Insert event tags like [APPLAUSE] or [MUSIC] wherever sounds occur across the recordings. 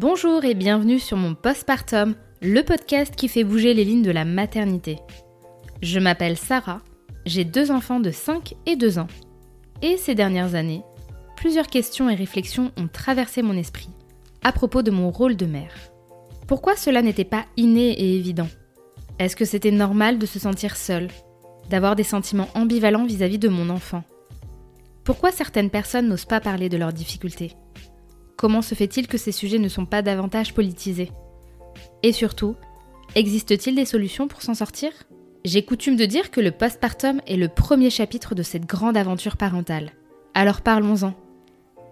Bonjour et bienvenue sur mon postpartum, le podcast qui fait bouger les lignes de la maternité. Je m'appelle Sarah, j'ai deux enfants de 5 et 2 ans. Et ces dernières années, plusieurs questions et réflexions ont traversé mon esprit à propos de mon rôle de mère. Pourquoi cela n'était pas inné et évident? Est-ce que c'était normal de se sentir seule, d'avoir des sentiments ambivalents vis-à-vis de mon enfant? Pourquoi certaines personnes n'osent pas parler de leurs difficultés? Comment se fait-il que ces sujets ne sont pas davantage politisés? Et surtout, existe-t-il des solutions pour s'en sortir? J'ai coutume de dire que le postpartum est le premier chapitre de cette grande aventure parentale. Alors parlons-en.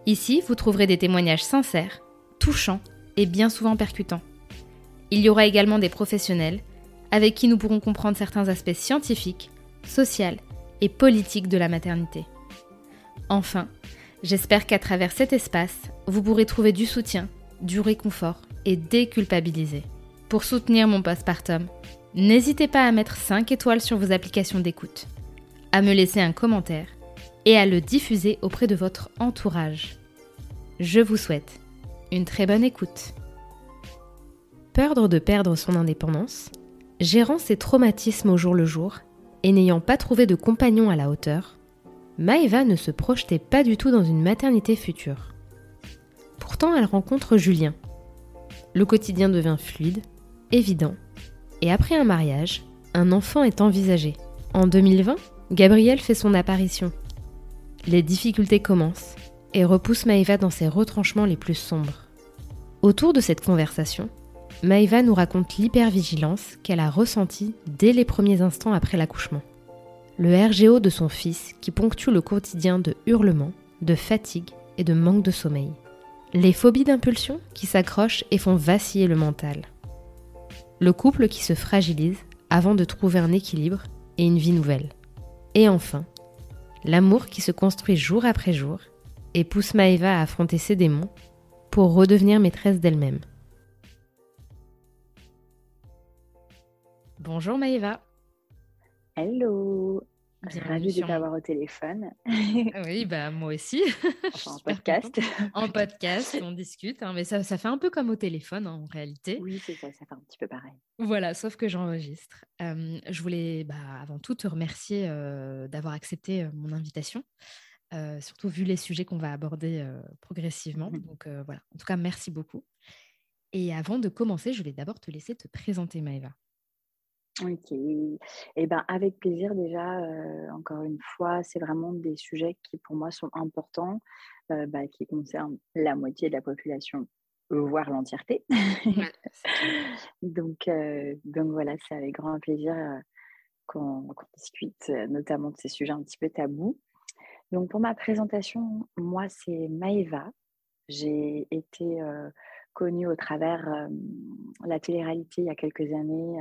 Ici, vous trouverez des témoignages sincères, touchants et bien souvent percutants. Il y aura également des professionnels avec qui nous pourrons comprendre certains aspects scientifiques, sociaux et politiques de la maternité. Enfin, J'espère qu'à travers cet espace, vous pourrez trouver du soutien, du réconfort et déculpabiliser. Pour soutenir mon postpartum, n'hésitez pas à mettre 5 étoiles sur vos applications d'écoute, à me laisser un commentaire et à le diffuser auprès de votre entourage. Je vous souhaite une très bonne écoute. Peur de perdre son indépendance, gérant ses traumatismes au jour le jour et n'ayant pas trouvé de compagnon à la hauteur, Maëva ne se projetait pas du tout dans une maternité future. Pourtant, elle rencontre Julien. Le quotidien devient fluide, évident, et après un mariage, un enfant est envisagé. En 2020, Gabriel fait son apparition. Les difficultés commencent et repoussent Maëva dans ses retranchements les plus sombres. Autour de cette conversation, Maëva nous raconte l'hypervigilance qu'elle a ressentie dès les premiers instants après l'accouchement le RGO de son fils qui ponctue le quotidien de hurlements, de fatigue et de manque de sommeil. Les phobies d'impulsion qui s'accrochent et font vaciller le mental. Le couple qui se fragilise avant de trouver un équilibre et une vie nouvelle. Et enfin, l'amour qui se construit jour après jour et pousse Maëva à affronter ses démons pour redevenir maîtresse d'elle-même. Bonjour Maëva. Hello, ravie de t'avoir au téléphone. oui, bah moi aussi. [LAUGHS] Enfin, en podcast. en podcast, on discute, hein, mais ça, ça, fait un peu comme au téléphone hein, en réalité. Oui, c'est ça, ça fait un petit peu pareil. Voilà, sauf que j'enregistre. je voulais bah, avant tout te remercier d'avoir accepté mon invitation. surtout vu les sujets qu'on va aborder progressivement. Mmh Donc voilà, en tout cas, merci beaucoup. Et avant de commencer, je voulais d'abord te laisser te présenter, Maëva. Ok. Eh ben, avec plaisir déjà, euh, encore une fois, c'est vraiment des sujets qui pour moi sont importants, euh, bah, qui concernent la moitié de la population, voire l'entièreté. [LAUGHS] donc, euh, donc voilà, c'est avec grand plaisir qu'on discute notamment de ces sujets un petit peu tabous. Donc pour ma présentation, moi c'est Maëva. J'ai été connue au travers la télé-réalité il y a quelques années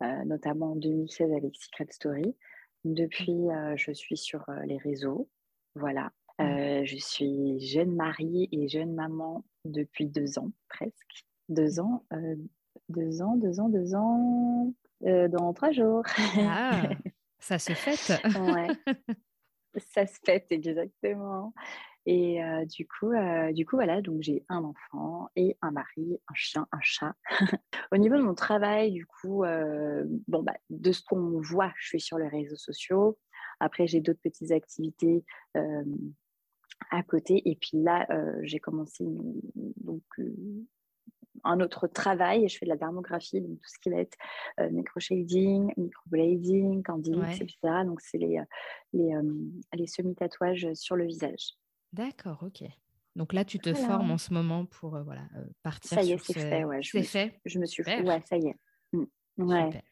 notamment en 2016 avec Secret Story. Depuis, euh, je suis sur euh, les réseaux. Voilà. Mmh. je suis jeune mariée et jeune maman depuis deux ans, presque. Deux ans, deux ans, deux ans, deux ans, dans trois jours. Ah, [LAUGHS] ça se fête. ouais. [LAUGHS] Ça se fête, exactement. Et du, coup, du coup, voilà, donc j'ai un enfant et un mari, un chien, un chat. [LAUGHS] Au niveau de mon travail, du coup, bon, bah, de ce qu'on voit, je suis sur les réseaux sociaux. Après, j'ai d'autres petites activités à côté. Et puis là, j'ai commencé donc, un autre travail. Je fais de la dermographie, donc tout ce qui va être euh, microshading, microblading, candide, etc. Donc, c'est les, les, les semi-tatouages sur le visage. D'accord, ok. Donc là, tu te formes en ce moment pour euh, voilà, euh, partir. Ça y est, c'est fait. Ouais, c'est fait. Je me suis fait. Ouais, ça y est. Mmh. Ouais.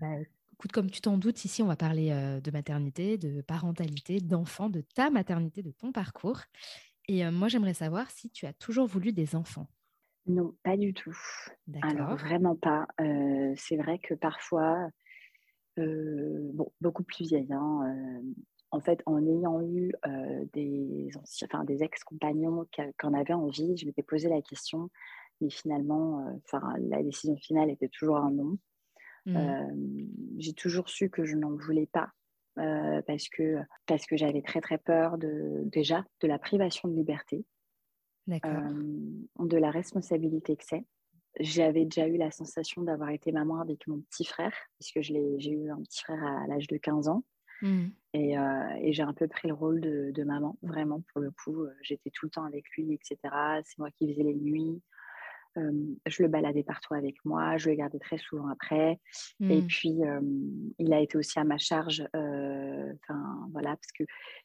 Bah, écoute, comme tu t'en doutes, ici, on va parler euh, de maternité, de parentalité, d'enfants, de ta maternité, de ton parcours. Et moi, j'aimerais savoir si tu as toujours voulu des enfants. Non, pas du tout. Alors, vraiment pas. c'est vrai que parfois, bon, beaucoup plus vieille, hein, en fait, en ayant eu des, enfin, des ex-compagnons qui en avaient envie, je m'étais posé la question, mais finalement, enfin, la décision finale était toujours un non. Mmh. j'ai toujours su que je n'en voulais pas parce que, parce que j'avais très très peur de, déjà de la privation de liberté. de la responsabilité que c'est. J'avais déjà eu la sensation d'avoir été maman avec mon petit frère, puisque j'ai eu un petit frère à, l'âge de 15 ans. Mmh. Et, et j'ai un peu pris le rôle de, de, maman, vraiment, pour le coup. J'étais tout le temps avec lui, etc. C'est moi qui faisais les nuits je le baladais partout avec moi, je le gardais très souvent après. Et mmh. puis, il a été aussi à ma charge, enfin voilà, parce que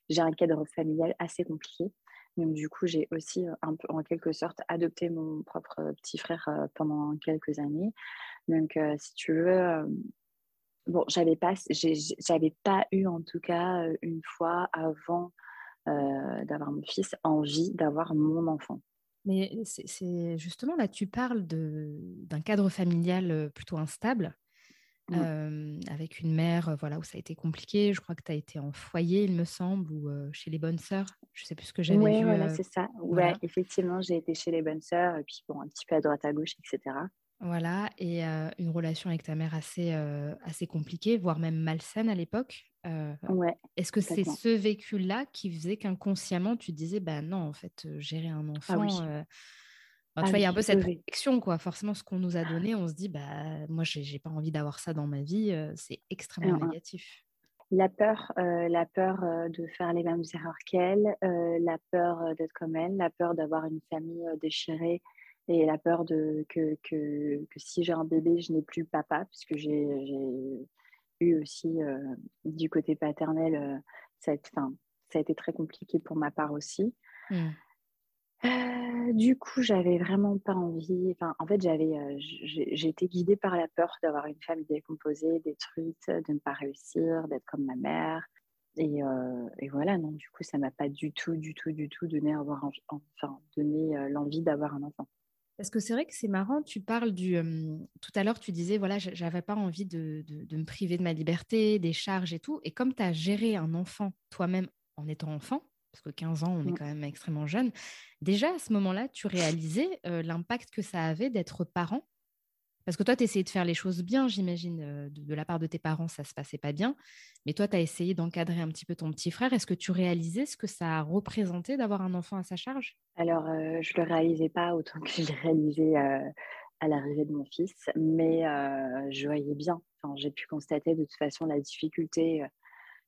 j'ai un cadre familial assez compliqué. Donc, du coup, j'ai aussi, un peu, en quelque sorte, adopté mon propre petit frère pendant quelques années. Donc, si tu veux, bon, j'avais pas, j'avais pas eu, en tout cas, une fois avant d'avoir mon fils, envie d'avoir mon enfant. Mais c'est justement là, tu parles d'un cadre familial plutôt instable, avec une mère voilà, où ça a été compliqué. Je crois que tu as été en foyer, il me semble, ou chez les bonnes sœurs. Je sais plus ce que j'avais vu. Oui, voilà, c'est ça. Ouais, effectivement, j'ai été chez les bonnes sœurs, et puis bon, un petit peu à droite à gauche, etc. Voilà, et une relation avec ta mère assez, assez compliquée, voire même malsaine à l'époque. ouais, Est-ce que c'est ce vécu-là qui faisait qu'inconsciemment tu disais, bah non, en fait, gérer un ah enfant, tu ah vois, il y a un peu cette réflexion, quoi. Forcément, ce qu'on nous a donné, on se dit, bah moi, j'ai pas envie d'avoir ça dans ma vie, c'est extrêmement négatif. La peur, la peur de faire les mêmes erreurs qu'elle, la peur d'être comme elle, la peur d'avoir une famille déchirée et la peur de, que, que, que si j'ai un bébé, je n'ai plus papa, puisque j'ai eu aussi euh, du côté paternel, euh, ça, a été, ça a été très compliqué pour ma part aussi. Mmh. Euh, du coup, j'avais vraiment pas envie. Enfin, en fait, j'avais, j'ai été guidée par la peur d'avoir une famille décomposée, détruite, de ne pas réussir, d'être comme ma mère. Et, et, voilà, non, du coup, ça m'a pas du tout, du tout, du tout donné, avoir, enfin, donné l'envie d'avoir un enfant. Parce que c'est vrai que c'est marrant, tu parles du... tout à l'heure, tu disais, voilà, j'avais pas envie de, me priver de ma liberté, des charges et tout. Et comme tu as géré un enfant toi-même en étant enfant, parce que 15 ans, on est mmh. quand même extrêmement jeune, déjà à ce moment-là, tu réalisais l'impact que ça avait d'être parent parce que toi, tu essayais de faire les choses bien, j'imagine, euh, de, la part de tes parents, ça ne se passait pas bien. Mais toi, tu as essayé d'encadrer un petit peu ton petit frère. Est-ce que tu réalisais ce que ça a représenté d'avoir un enfant à sa charge? Alors, euh, je le réalisais pas autant que je l'ai réalisé euh, à l'arrivée de mon fils, mais je voyais bien. J'ai pu constater de toute façon la difficulté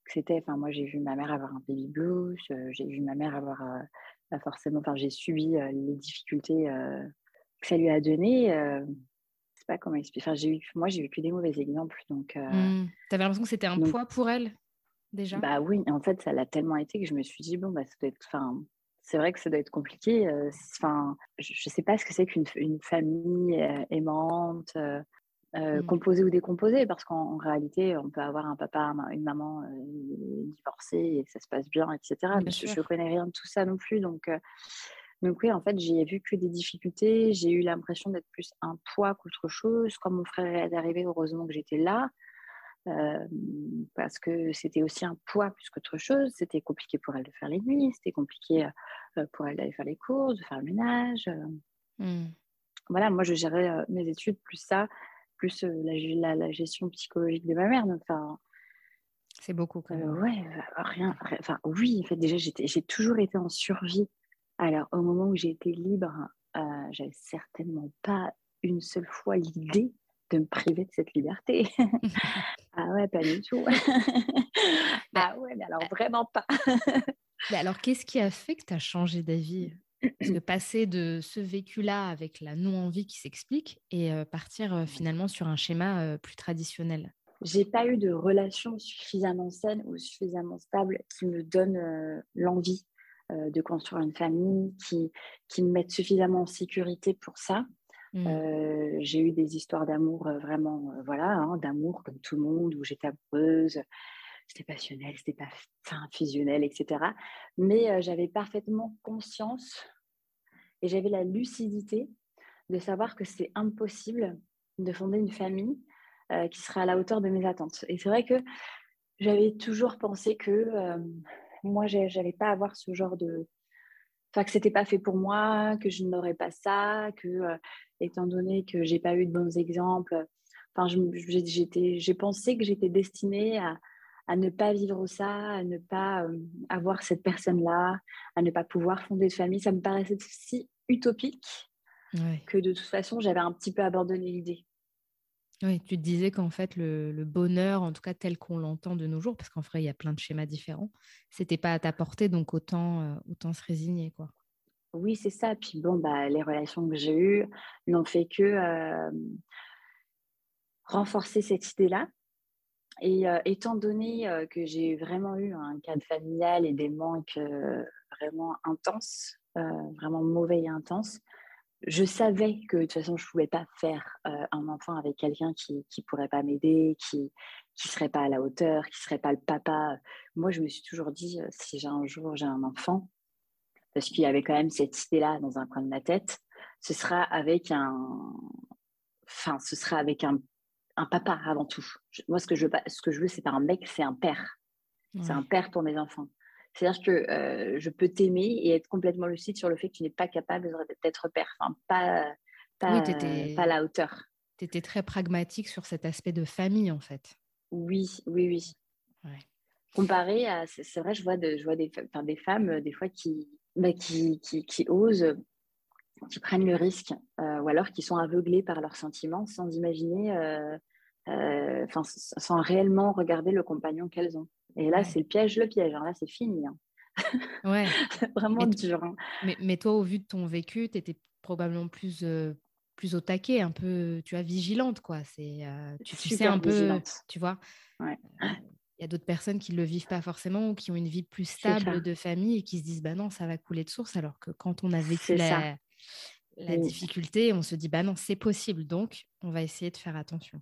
que c'était. Enfin, moi, j'ai vu ma mère avoir un baby blues, j'ai vu ma mère avoir forcément. Enfin, j'ai subi les difficultés que ça lui a donné pas comment expliquer. Enfin, j'ai eu, moi, j'ai eu que des mauvais exemples. Donc, euh, mmh. tu avais l'impression que c'était un poids pour elle déjà? Bah oui, en fait, ça l'a tellement été que je me suis dit, bon, bah, ça doit être. Enfin, c'est vrai que ça doit être compliqué. Euh, enfin, je ne sais pas ce que c'est qu'une une famille euh, aimante. Mmh. composée ou décomposée, parce qu'en réalité, on peut avoir un papa, une maman divorcée et ça se passe bien, etc. je ne connais rien de tout ça non plus. Donc, donc oui, en fait, j'ai vu que des difficultés. J'ai eu l'impression d'être plus un poids qu'autre chose. Quand mon frère est arrivé, heureusement que j'étais là. Euh, parce que c'était aussi un poids plus qu'autre chose. C'était compliqué pour elle de faire les nuits, c'était compliqué euh, pour elle d'aller faire les courses, de faire le ménage. Euh. Mmh. Voilà, moi je gérais mes études plus ça, plus la, la, gestion psychologique de ma mère. enfin, c'est beaucoup quand même. ouais, rien, Enfin, oui, en fait, déjà, j'ai toujours été en survie alors, au moment où j'ai été libre, euh, j'avais certainement pas une seule fois l'idée de me priver de cette liberté. [LAUGHS] ah ouais, pas du tout. [LAUGHS] ah ouais, mais alors vraiment pas. mais [LAUGHS] alors, qu'est-ce qui a fait que tu as changé d'avis? Parce que passer de ce vécu-là avec la non-envie qui s'explique et euh, partir euh, finalement sur un schéma euh, plus traditionnel j'ai pas eu de relation suffisamment saine ou suffisamment stable qui me donne l'envie de construire une famille, qui, qui me mettent suffisamment en sécurité pour ça. Mmh. Euh, j'ai eu des histoires d'amour euh, vraiment, voilà, hein, d'amour comme tout le monde, où j'étais amoureuse, c'était passionnel, c'était pas fusionnel, etc. Mais j'avais parfaitement conscience et j'avais la lucidité de savoir que c'est impossible de fonder une famille qui serait à la hauteur de mes attentes. Et c'est vrai que j'avais toujours pensé que moi, j'avais pas à avoir ce genre de. Enfin, que c'était pas fait pour moi, que je n'aurais pas ça, que, euh, étant donné que j'ai pas eu de bons exemples, enfin, j'ai pensé que j'étais destinée à, à ne pas vivre ça, à ne pas avoir cette personne-là, à ne pas pouvoir fonder de famille. Ça me paraissait si utopique que de toute façon, j'avais un petit peu abandonné l'idée. Oui, tu te disais qu'en fait, le, bonheur, en tout cas tel qu'on l'entend de nos jours, parce qu'en vrai, il y a plein de schémas différents, c'était pas à ta portée, donc autant, autant se résigner. Oui, c'est ça. Puis bon, bah, les relations que j'ai eues n'ont fait que renforcer cette idée-là. Et étant donné que j'ai vraiment eu un cadre familial et des manques vraiment intenses, vraiment mauvais et intenses, je savais que de toute façon, je ne pouvais pas faire un enfant avec quelqu'un qui ne pourrait pas m'aider, qui ne serait pas à la hauteur, qui ne serait pas le papa. Moi, je me suis toujours dit, si j'ai un jour j'ai un enfant, parce qu'il y avait quand même cette idée-là dans un coin de ma tête, ce sera avec un, enfin, ce sera avec un, un papa avant tout. moi, ce que je veux, ce que je veux, c'est pas un mec, c'est un père. C'est un père pour mes enfants. C'est-à-dire que euh, je peux t'aimer et être complètement lucide sur le fait que tu n'es pas capable d'être père, enfin, pas, pas, pas la hauteur. Tu étais très pragmatique sur cet aspect de famille, en fait. Oui, oui, oui. Comparé à, c'est vrai, je vois, de, je vois des, des femmes, euh, des fois, qui, bah, qui, qui, qui, osent, qui prennent le risque, euh, ou alors qui sont aveuglées par leurs sentiments sans imaginer, euh, euh, sans réellement regarder le compagnon qu'elles ont. Et là, c'est le piège, le piège. Hein. Là, c'est fini. Hein. Ouais. c'est [LAUGHS] vraiment dur. Hein. Mais, mais, toi, au vu de ton vécu, tu étais probablement plus, plus au taquet, un peu, tu vois, vigilante, quoi. C'est, tu, tu sais un peu, tu vois. Ouais il y a d'autres personnes qui ne le vivent pas forcément ou qui ont une vie plus stable de famille et qui se disent bah non, ça va couler de source. Alors que quand on a vécu la, la difficulté, on se dit bah non, c'est possible. Donc, on va essayer de faire attention.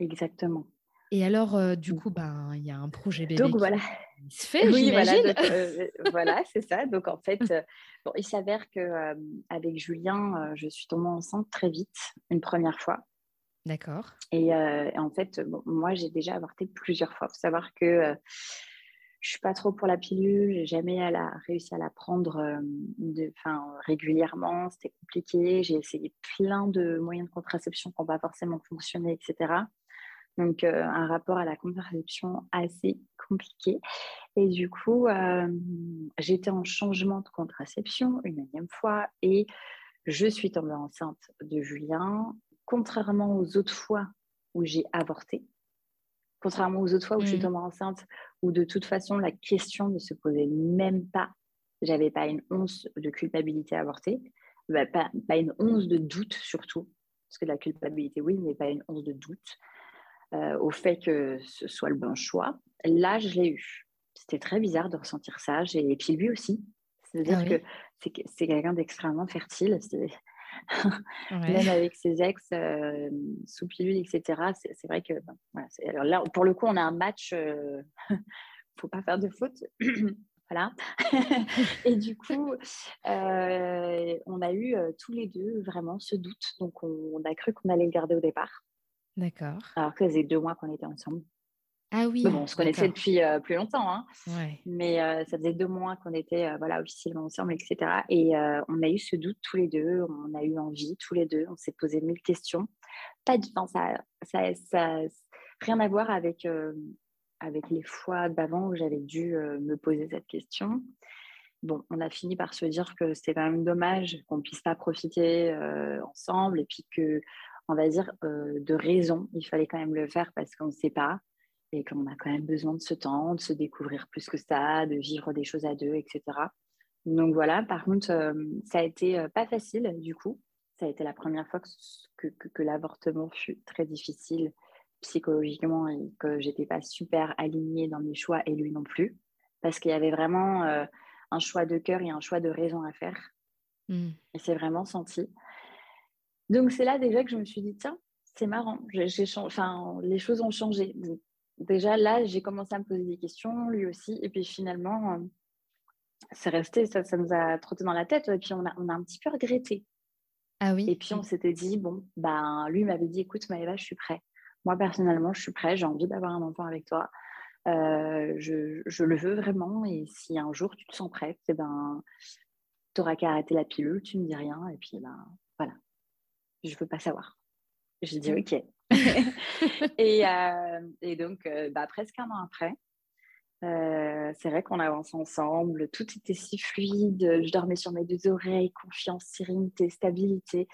Exactement. Et alors, euh, du coup, ben, il y a un projet bébé. Donc voilà. Il se fait, oui, voilà, euh, [LAUGHS] voilà c'est ça. Donc en fait, euh, bon, il s'avère que avec Julien, je suis tombée enceinte très vite, une première fois. D'accord. Et, en fait, moi, j'ai déjà avorté plusieurs fois. Il faut savoir que je suis pas trop pour la pilule. J'ai jamais réussi à la prendre euh, de, régulièrement. C'était compliqué. J'ai essayé plein de moyens de contraception qui n'ont pas forcément fonctionné, etc. Donc, un rapport à la contraception assez compliqué. Et du coup, j'étais en changement de contraception une énième fois et je suis tombée enceinte de Julien contrairement aux autres fois où j'ai avorté, contrairement aux autres fois où je suis mm. tombée enceinte, où de toute façon la question ne se posait même pas, j'avais pas une once de culpabilité à avorter, bah, pas, une once de doute surtout, parce que la culpabilité oui, mais pas une once de doute euh, au fait que ce soit le bon choix. Là, je l'ai eu. C'était très bizarre de ressentir ça. Et puis lui aussi. C'est-à-dire ah que c'est quelqu'un d'extrêmement fertile. [LAUGHS] même avec ses ex euh, sous pilule, etc. C'est vrai que alors là, pour le coup, on a un match, il euh, ne [LAUGHS] faut pas faire de faute. [CLEARS THROAT] voilà. [LAUGHS] et du coup, euh, on a eu tous les deux vraiment ce doute. Donc, on, a cru qu'on allait le garder au départ. D'accord. Alors que ça faisait deux mois qu'on était ensemble. Ah oui. on se connaissait depuis euh, plus longtemps, hein. mais euh, ça faisait deux mois qu'on était euh, voilà, officiellement ensemble, etc. Et on a eu ce doute tous les deux, on a eu envie tous les deux, on s'est posé mille questions. Pas du temps, ça, ça, ça, rien à voir avec, avec les fois d'avant où j'avais dû me poser cette question. Bon, on a fini par se dire que c'était quand même dommage qu'on ne puisse pas profiter ensemble et puis que, on va dire, de raison, il fallait quand même le faire parce qu'on ne sait pas et qu'on a quand même besoin de ce temps, de se découvrir plus que ça, de vivre des choses à deux, etc. Donc voilà, par contre, euh, ça a été euh, pas facile du coup. Ça a été la première fois que, que, l'avortement fut très difficile psychologiquement et que j'étais pas super alignée dans mes choix et lui non plus. Parce qu'il y avait vraiment euh, un choix de cœur et un choix de raison à faire. Mmh. Et c'est vraiment senti. Donc c'est là déjà que je me suis dit, tiens, c'est marrant, enfin, les choses ont changé déjà là, j'ai commencé à me poser des questions, lui aussi. Et puis finalement, euh, c'est resté, ça, ça, nous a trotté dans la tête. Et puis on a, on a un petit peu regretté. Ah oui. Et puis on s'était dit, bon, ben, lui m'avait dit, écoute, Maëva, je suis prêt. Moi, personnellement, je suis prêt, j'ai envie d'avoir un enfant avec toi. Euh, je, je, le veux vraiment. Et si un jour tu te sens prête, eh ben, tu n'auras qu'à arrêter la pilule, tu ne me dis rien. Et puis, ben, voilà, je ne veux pas savoir. J'ai dit, OK. [LAUGHS] et, euh, et, donc, euh, bah, presque un an après, c'est vrai qu'on avance ensemble, tout était si fluide, je dormais sur mes deux oreilles, confiance, sérénité, stabilité.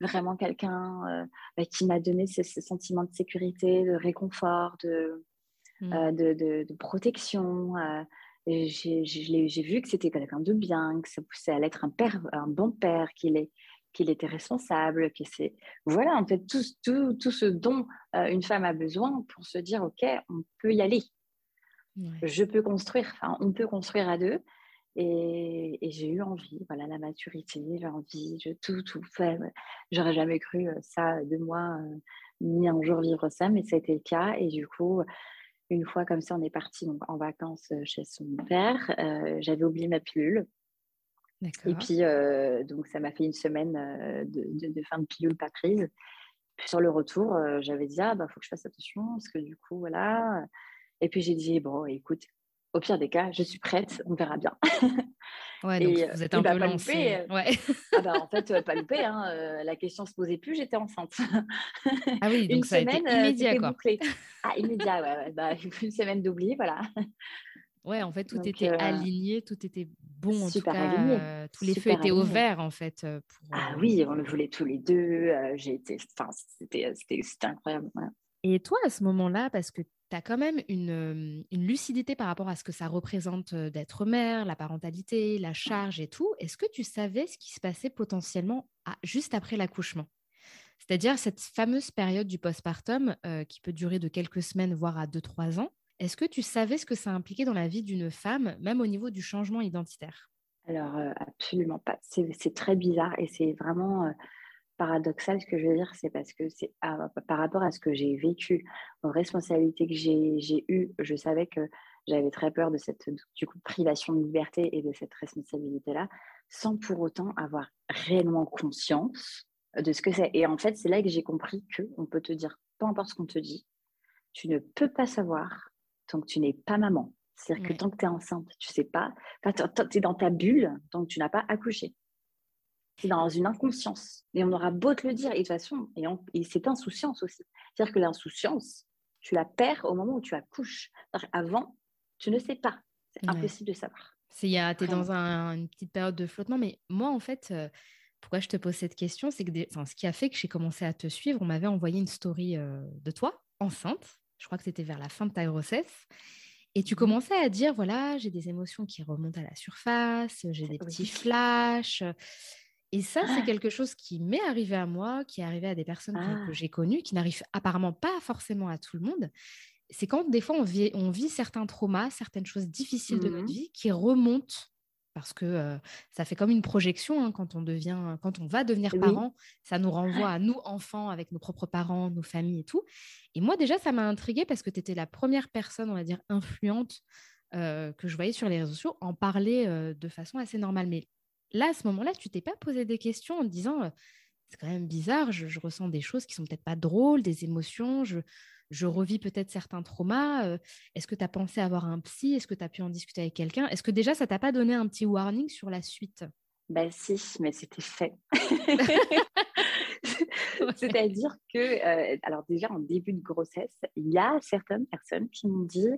vraiment quelqu'un bah, qui m'a donné ce, sentiment de sécurité, de réconfort, de, mmh. de, protection. j'ai vu que c'était quelqu'un de bien, que ça poussait à l'être un père, un bon père, qu'il est qu'il était responsable, que c'est voilà en fait tout, tout, tout ce dont euh, une femme a besoin pour se dire ok on peut y aller, je peux construire, enfin on peut construire à deux. Et, j'ai eu envie, voilà la maturité, l'envie, je tout tout fait. J'aurais jamais cru euh, ça de moi euh, ni un jour vivre ça, mais ça a été le cas. Et du coup une fois comme ça on est parti donc, en vacances chez son père, j'avais oublié ma pilule et puis, euh, donc, ça m'a fait une semaine euh, de, fin de pilule pas prise. Puis sur le retour, euh, j'avais dit, ah, bah, faut que je fasse attention, parce que du coup, voilà. Et puis, j'ai dit, bon, écoute, au pire des cas, je suis prête, on verra bien. [LAUGHS] Ouais, donc vous êtes un bah, peu lancé. Ouais. ah bah, [LAUGHS] en fait, pas loupé. Hein, la question se posait plus, j'étais enceinte. ah oui, [LAUGHS] donc une ça semaine, a été immédiat, quoi. Ah, immédiat, ouais. Bah, une semaine d'oubli, voilà. Ouais, en fait, tout était aligné, tout était bon. En tout cas, aligné. tous les feux étaient au vert, en fait. Pour, ah oui, on le voulait tous les deux. j'ai été, enfin, c'était, incroyable. Et toi, à ce moment-là, parce que tu as quand même une, une, lucidité par rapport à ce que ça représente d'être mère, la parentalité, la charge et tout, est-ce que tu savais ce qui se passait potentiellement juste après l'accouchement? C'est-à-dire cette fameuse période du postpartum qui peut durer de quelques semaines, voire à 2-3 ans. Est-ce que tu savais ce que ça impliquait dans la vie d'une femme, même au niveau du changement identitaire? Alors, euh, absolument pas. C'est très bizarre et c'est vraiment euh, paradoxal ce que je veux dire. C'est parce que c'est par rapport à ce que j'ai vécu, aux responsabilités que j'ai eues, je savais que j'avais très peur de cette privation de liberté et de cette responsabilité-là, sans pour autant avoir réellement conscience de ce que c'est. Et en fait, c'est là que j'ai compris qu'on peut te dire, peu importe ce qu'on te dit, tu ne peux pas savoir tant que tu n'es pas maman. C'est-à-dire que tant que tu es enceinte, tu sais pas, tu es dans ta bulle tant que tu n'as pas accouché. Tu es dans une inconscience. Et on aura beau te le dire. Et de toute façon, et, et c'est insouciance aussi. C'est-à-dire que l'insouciance, tu la perds au moment où tu accouches. Avant, tu ne sais pas. C'est impossible de savoir. Tu es dans une petite période de flottement. Mais moi, en fait, euh, pourquoi je te pose cette question, c'est que ce qui a fait que j'ai commencé à te suivre, on m'avait envoyé une story euh, de toi, enceinte je crois que c'était vers la fin de ta grossesse. Et tu mmh commençais à dire, voilà, j'ai des émotions qui remontent à la surface, j'ai des petits flashs. Et ça, c'est ah! quelque chose qui m'est arrivé à moi, qui est arrivé à des personnes que, que ah! j'ai connues, qui n'arrive apparemment pas forcément à tout le monde. C'est quand des fois on vit, on vit certains traumas, certaines choses difficiles de notre mmh vie qui remontent parce que ça fait comme une projection hein, quand on devient, quand on va devenir parent, ça nous renvoie à nous enfants avec nos propres parents, nos familles et tout. Et moi déjà, ça m'a intriguée parce que tu étais la première personne, on va dire, influente que je voyais sur les réseaux sociaux en parler de façon assez normale. Mais là, à ce moment-là, tu t'es pas posé des questions en disant, c'est quand même bizarre, je, je, ressens des choses qui sont peut-être pas drôles, des émotions, je, je revis peut-être certains traumas. Est-ce que tu as pensé avoir un psy? Est-ce que tu as pu en discuter avec quelqu'un? Est-ce que déjà, ça t'a pas donné un petit warning sur la suite? Ben si, mais c'était fait. [LAUGHS] C'est-à-dire que, euh, alors déjà en début de grossesse, il y a certaines personnes qui m'ont dit,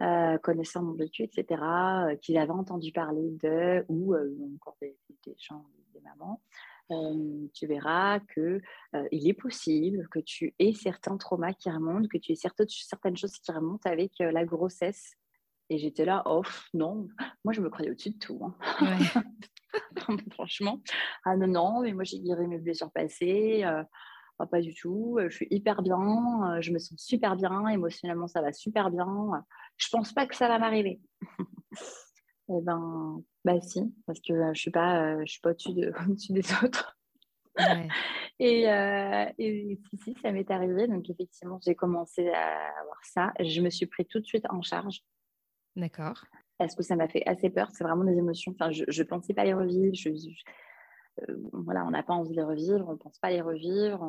euh, connaissant mon vécu, etc., qu'ils avaient entendu parler de, ou encore des, des gens, des mamans, euh, tu verras que euh, il est possible que tu aies certains traumas qui remontent, que tu aies certaines, certaines choses qui remontent avec euh, la grossesse. Et j'étais là, oh non, moi je me croyais au-dessus de tout. Hein. [LAUGHS] Franchement, ah non, non, mais moi j'ai guéri mes blessures passées. Oh, pas du tout, je suis hyper bien, je me sens super bien, émotionnellement ça va super bien. Je pense pas que ça va m'arriver. [LAUGHS] Eh ben, bah si, parce que je suis pas, je suis pas au-dessus, de, [LAUGHS] des autres. [LAUGHS] et, et, si, si, ça m'est arrivé. Donc, effectivement, j'ai commencé à avoir ça. Je me suis pris tout de suite en charge. D'accord. Parce que ça m'a fait assez peur. C'est vraiment des émotions. Enfin, je ne pensais pas les revivre. Je, voilà, on n'a pas envie de les revivre. On ne pense pas les revivre.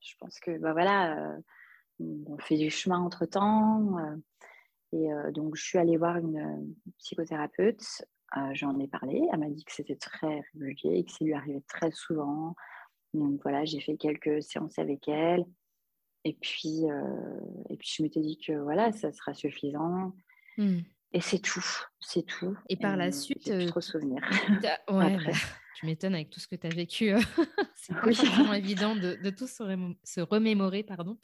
Je pense que, bah voilà, on fait du chemin entre temps. Et euh, donc, je suis allée voir une, euh, psychothérapeute. Euh, j'en ai parlé. Elle m'a dit que c'était très régulier que ça lui arrivait très souvent. Donc, voilà, j'ai fait quelques séances avec elle. Et puis, et puis je m'étais dit que voilà, ça sera suffisant. Mmh. Et c'est tout, c'est tout. Et par la suite, trop souvenir. [LAUGHS] Ouais, bah, tu m'étonnes avec tout ce que tu as vécu. [LAUGHS] c'est pas vraiment [LAUGHS] évident de, de tout se, remémorer, pardon.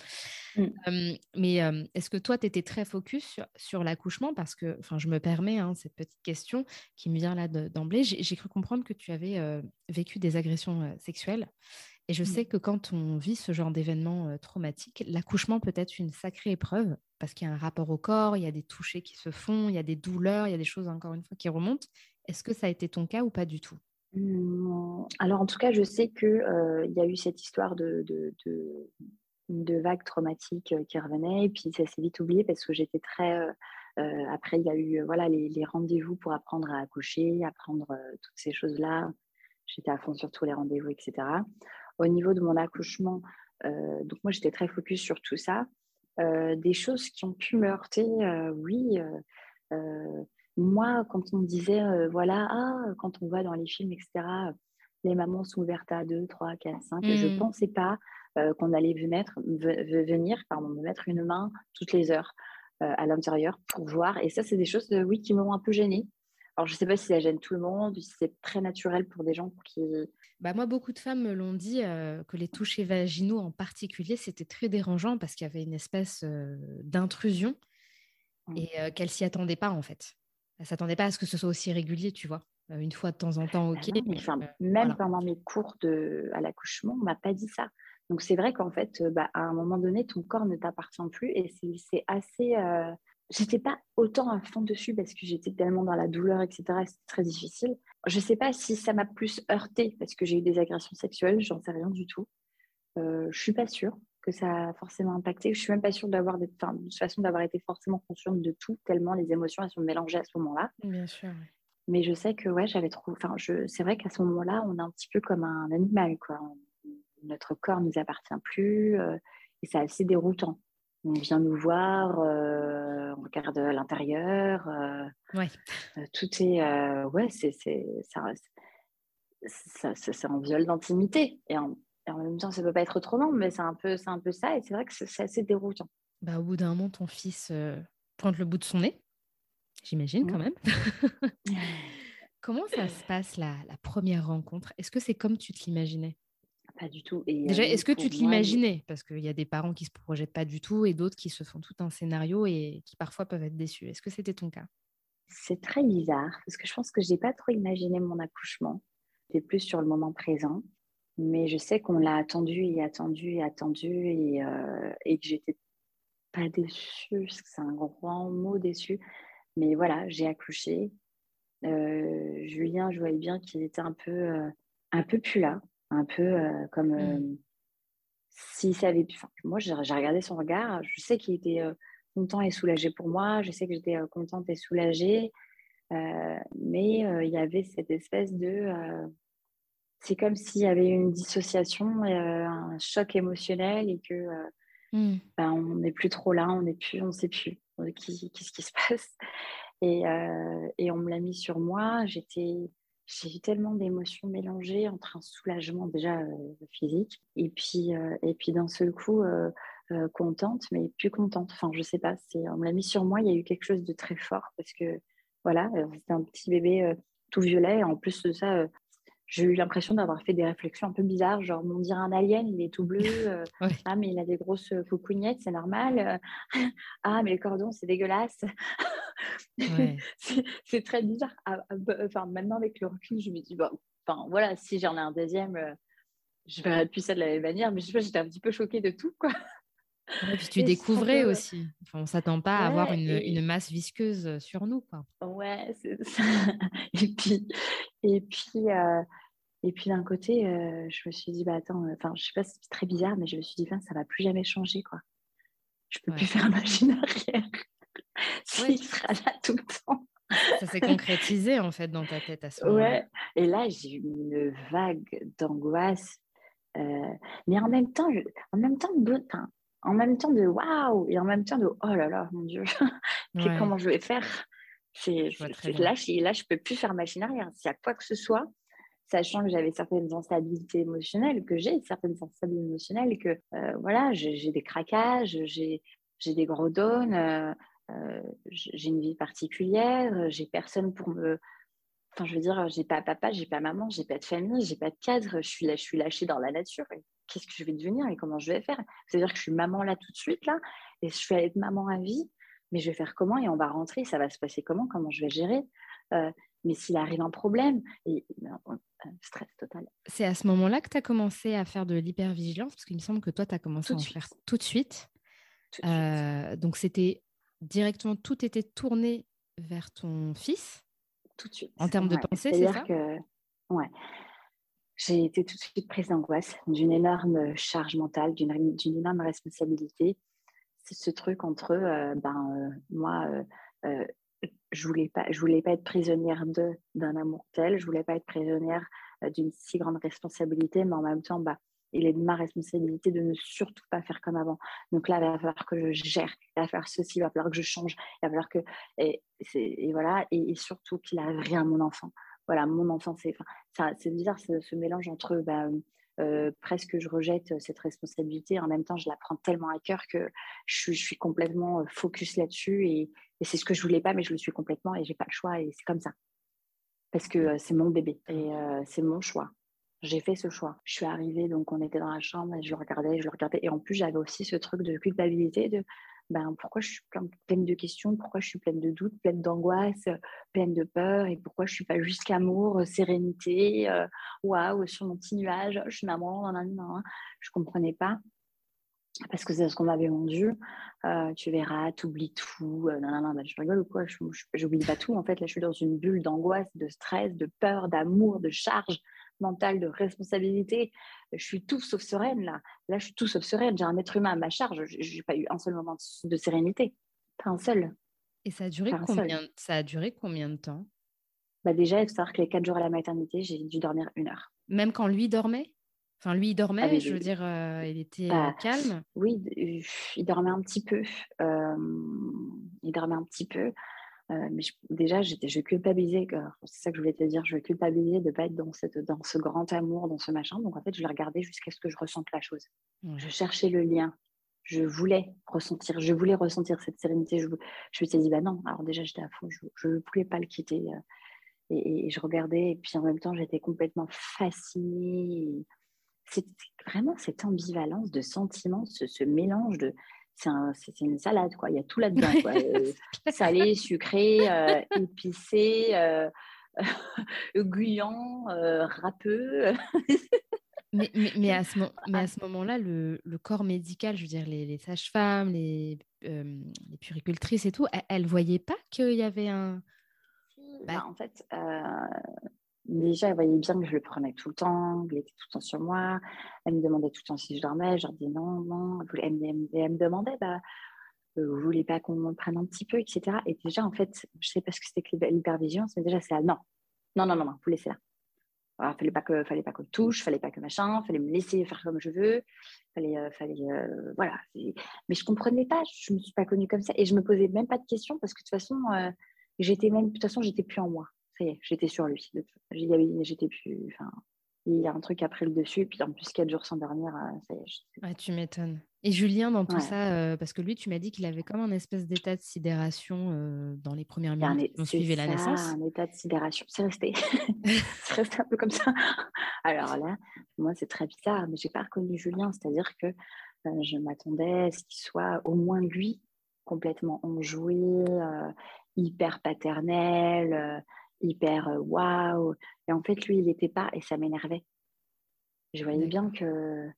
Mmh. mais est-ce que toi, tu étais très focus sur, sur l'accouchement? Parce que, enfin, je me permets hein, cette petite question qui me vient là d'emblée. J'ai cru comprendre que tu avais vécu des agressions sexuelles. Et je mmh. sais que quand on vit ce genre d'événement traumatique, l'accouchement peut être une sacrée épreuve parce qu'il y a un rapport au corps, il y a des touchés qui se font, il y a des douleurs, il y a des choses encore une fois qui remontent. Est-ce que ça a été ton cas ou pas du tout? Mmh, Alors en tout cas, je sais qu'il il y a eu cette histoire de, de, de, vagues traumatiques qui revenaient et puis ça s'est vite oublié parce que j'étais très... après, il y a eu voilà, les, les rendez-vous pour apprendre à accoucher, apprendre toutes ces choses-là. J'étais à fond sur tous les rendez-vous, etc. Au niveau de mon accouchement, euh, donc moi j'étais très focus sur tout ça. Euh, des choses qui ont pu me heurter, euh, oui. moi, quand on me disait, voilà, ah, quand on voit dans les films, etc., les mamans sont ouvertes à 2, 3, 4, 5, je ne mmh. pensais pas qu'on allait venir, venir pardon, me mettre une main toutes les heures à l'intérieur pour voir. Et ça, c'est des choses, oui, qui m'ont un peu gênée. Alors, je ne sais pas si ça gêne tout le monde, si c'est très naturel pour des gens qui. Bah moi, beaucoup de femmes me l'ont dit euh, que les touchés vaginaux en particulier, c'était très dérangeant parce qu'il y avait une espèce euh, d'intrusion mmh. et euh, qu'elles s'y attendaient pas en fait. Elles s'attendaient pas à ce que ce soit aussi régulier, tu vois. une fois de temps en temps, ok. Bah même pendant mes cours de, à l'accouchement, on m'a pas dit ça. Donc c'est vrai qu'en fait, bah, à un moment donné, ton corps ne t'appartient plus et c'est assez j'étais pas autant à fond dessus parce que j'étais tellement dans la douleur, etc. C'était très difficile. Je sais pas si ça m'a plus heurté parce que j'ai eu des agressions sexuelles, j'en sais rien du tout. Euh, je suis pas sûre que ça a forcément impacté. Je suis même pas sûre d'avoir, de toute façon, d'avoir été forcément consciente de tout, tellement les émotions elles sont mélangées à ce moment-là. Bien sûr. Mais je sais que ouais, j'avais trop. Enfin, je... c'est vrai qu'à ce moment-là, on est un petit peu comme un animal, quoi. Notre corps nous appartient plus euh, et c'est assez déroutant on vient nous voir, euh, on regarde à l'intérieur. Euh, ouais. Euh, tout est. ouais, c'est, ça, ça, ça, en d'intimité. Et en, même temps, ça ne peut pas être autrement, mais c'est un, peu, c'est un peu ça. Et c'est vrai que c'est, assez déroutant. Bah, au bout d'un moment, ton fils pointe le bout de son nez, j'imagine quand même. [LAUGHS] Comment ça se passe la, la première rencontre? Est-ce que c'est comme tu te l'imaginais? Pas du tout. Et, Déjà, est-ce que tu te l'imaginais? Parce qu'il y a des parents qui se projettent pas du tout et d'autres qui se font tout un scénario et qui parfois peuvent être déçus. Est-ce que c'était ton cas? C'est très bizarre parce que je pense que je n'ai pas trop imaginé mon accouchement. J'étais plus sur le moment présent. Mais je sais qu'on l'a attendu et attendu et attendu et, euh, et que j'étais pas déçue, parce que c'est un grand mot déçu. Mais voilà, j'ai accouché. Euh, Julien, je voyais bien qu'il était un peu, euh, un peu plus là un peu euh, comme euh, s'il savait. Enfin, moi, j'ai regardé son regard. Je sais qu'il était euh, content et soulagé pour moi. Je sais que j'étais contente et soulagée. mais il y avait cette espèce de. c'est comme s'il y avait une dissociation, un choc émotionnel et que mmh. ben, on n'est plus trop là, on n'est plus, on ne sait plus qu'est-ce qui se passe. Et, et on me l'a mis sur moi. J'étais j'ai eu tellement d'émotions mélangées entre un soulagement déjà euh, physique et puis, euh, et puis d'un seul coup euh, contente, mais plus contente. Enfin, je sais pas, c'est, on me l'a mis sur moi, il y a eu quelque chose de très fort parce que voilà, c'était un petit bébé tout violet. Et en plus de ça, j'ai eu l'impression d'avoir fait des réflexions un peu bizarres, genre, on dirait un alien, il est tout bleu. [LAUGHS] Ah, mais il a des grosses coucougnettes, c'est normal. [LAUGHS] ah, mais le cordon, c'est dégueulasse. [LAUGHS] [LAUGHS] c'est très bizarre. Ah, ah, bah, enfin, maintenant, avec le recul, je me dis, bon, enfin, voilà, si j'en ai un deuxième, euh, je verrai plus ça de la même manière, mais je sais pas, j'étais un petit peu choquée de tout, quoi. Et puis tu [LAUGHS] découvrais aussi. Enfin, on s'attend pas à avoir une, une, masse visqueuse euh, sur nous, quoi. Ouais, c'est [LAUGHS] ça. et puis, et puis, euh, et puis d'un côté, je me suis dit, bah attends, enfin, je sais pas, c'est très bizarre, mais je me suis dit, ça va plus jamais changer, quoi. Je peux plus faire machine arrière. [LAUGHS] Il sera là tout le temps. Ça s'est concrétisé en fait dans ta tête à ce moment-là. Ouais. Et là, j'ai eu une vague d'angoisse. Euh, mais en même temps, en même temps de, en même temps de waouh et en même temps de oh là là, mon Dieu, [LAUGHS] comment je vais faire? C'est là, je, là, je peux plus faire machine arrière. S'il y a quoi que ce soit, sachant que j'avais certaines instabilités émotionnelles, que j'ai certaines instabilités émotionnelles, que voilà, j'ai des craquages, j'ai des gros dons, j'ai une vie particulière, j'ai personne pour me Enfin, je veux dire, j'ai pas papa, j'ai pas maman, j'ai pas de famille, j'ai pas de cadre, je suis, là, je suis lâchée dans la nature. Qu'est-ce que je vais devenir et comment je vais faire? C'est-à-dire que je suis maman là tout de suite, là, et je vais être maman à vie, mais je vais faire comment et on va rentrer, ça va se passer comment Comment je vais gérer? Euh, Mais s'il arrive un problème, et, stress total. C'est à ce moment-là que tu as commencé à faire de l'hypervigilance, parce qu'il me semble que toi, tu as commencé à en faire tout de suite. Euh, donc, c'était directement, tout était tourné vers ton fils tout de suite. En termes de pensée, c'est ça? que, ouais. J'ai été tout de suite prise d'angoisse, d'une énorme charge mentale, d'une énorme responsabilité. C'est ce truc entre, euh, ben, euh, moi, euh, je voulais pas, je voulais pas être prisonnière d'un amour tel, je voulais pas être prisonnière d'une si grande responsabilité, mais en même temps, bah, il est de ma responsabilité de ne surtout pas faire comme avant. Donc là, il va falloir que je gère, il va falloir ceci, il va falloir que je change, il va falloir que. Et, voilà, et, surtout qu'il n'arrive rien à mon enfant. Voilà, mon enfant, c'est c'est bizarre ce, mélange entre bah, euh, presque je rejette cette responsabilité, en même temps, je la prends tellement à cœur que je, suis complètement euh, focus là-dessus et, c'est ce que je voulais pas, mais je le suis complètement et j'ai pas le choix et c'est comme ça. Parce que euh, c'est mon bébé et c'est mon choix j'ai fait ce choix. Je suis arrivée, donc on était dans la chambre je le regardais, je le regardais. Et en plus, j'avais aussi ce truc de culpabilité de ben, pourquoi je suis pleine de questions, pourquoi je suis pleine de doutes, pleine d'angoisse, pleine de peur, et pourquoi je suis pas juste qu'amour, sérénité, euh, waouh, sur mon petit nuage, je suis maman, nan, nan, je comprenais pas. Parce que c'est ce qu'on m'avait vendu. Euh, tu verras, tu oublies tout. Euh, non, ben, je rigole ou quoi? Je n'oublie pas tout. En fait, là, je suis dans une bulle d'angoisse, de stress, de peur, d'amour, de charge mentale, de responsabilité. Je suis tout sauf sereine là. Là, je suis tout sauf sereine. J'ai un être humain à ma charge. Je n'ai pas eu un seul moment de sérénité. Pas un seul. Et ça a duré, combien, ça a duré combien de temps? Bah Déjà, il faut savoir que les quatre jours à la maternité, j'ai dû dormir une heure. Même quand lui dormait? Enfin, lui, il dormait, ah, je veux dire, euh, il était bah, calme? Oui, il dormait un petit peu. Euh, il dormait un petit peu. Euh, mais déjà, je culpabilisais, c'est ça que je voulais te dire, je culpabilisais de ne pas être dans, cette, dans ce grand amour, dans ce machin. Donc en fait, je l'ai regardé jusqu'à ce que je ressente la chose. Je cherchais le lien. Je voulais ressentir, je voulais ressentir cette sérénité. Je, je me suis dit, bah non, alors déjà, j'étais à fond, je ne pouvais pas le quitter. Euh, et, je regardais, et puis en même temps, j'étais complètement fascinée. C'est vraiment cette ambivalence de sentiments, ce mélange de c'est une salade, quoi. Il y a tout là-dedans, [LAUGHS] euh, salé, sucré, euh, épicé, euh, [LAUGHS] guyant, râpeux. mais, mais, mais, à [LAUGHS] ce, moment-là, le, le, corps médical, je veux dire, les, sages-femmes, les, les puricultrices et tout, elles ne voyaient pas qu'il y avait un... Bah, en fait, déjà, elle voyait bien que je le prenais tout le temps, qu'il était tout le temps sur moi. Elle me demandait tout le temps si je dormais. Je leur disais non, non. Elle me, demandait, bah, euh, vous voulez pas qu'on prenne un petit peu, etc. Et déjà, en fait, je sais pas ce que c'était que l'hypervigilance, mais déjà, c'est là, non, non, non, non, non, vous laissez là. Il fallait pas que, fallait pas qu'on touche, fallait pas que machin, fallait me laisser faire comme je veux, fallait, euh, fallait, euh, voilà. Mais je comprenais pas, je me suis pas connue comme ça et je me posais même pas de questions parce que de toute façon, j'étais même, de toute façon, j'étais plus en moi ça y est, j'étais sur lui. J'étais plus. Enfin, il y a un truc après le dessus, et puis en plus, quatre jours sans dormir, euh, ça y est. Ouais, tu m'étonnes. Et Julien, dans tout ça, euh, parce que lui, tu m'as dit qu'il avait comme un espèce d'état de sidération euh, dans les premières minutes qui ont suivi la naissance. Un état de sidération, c'est resté. [LAUGHS] [LAUGHS] c'est resté un peu comme ça. Alors là, moi, c'est très bizarre, mais j'ai pas reconnu Julien, c'est-à-dire que je m'attendais à ce qu'il soit au moins lui complètement enjoué, hyper paternel hyper euh, waouh. Et en fait, lui, il n'était pas et ça m'énervait. Je voyais bien que.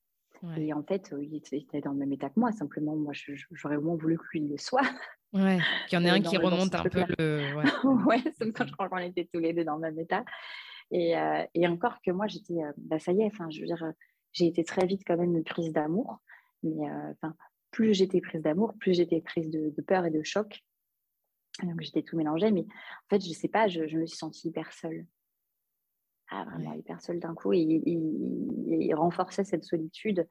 Et en fait, il était dans le même état que moi. Simplement, moi, j'aurais au moins voulu que lui le soit. Ouais, qu'il y en ait un qui remonte un peu le. Ouais, [LAUGHS] ouais c'est quand je crois qu'on était tous les deux dans le même état. Et, euh, et encore que moi, j'étais. Euh, bah, ça y est, enfin, je veux dire, j'ai été très vite quand même une prise d'amour. Mais enfin, plus j'étais prise d'amour, plus j'étais prise de, de, peur et de choc. Donc j'étais tout mélangé, mais en fait, je sais pas, je, me suis sentie hyper seule. Ah, vraiment hyper seule d'un coup. Et, il, renforçait cette solitude.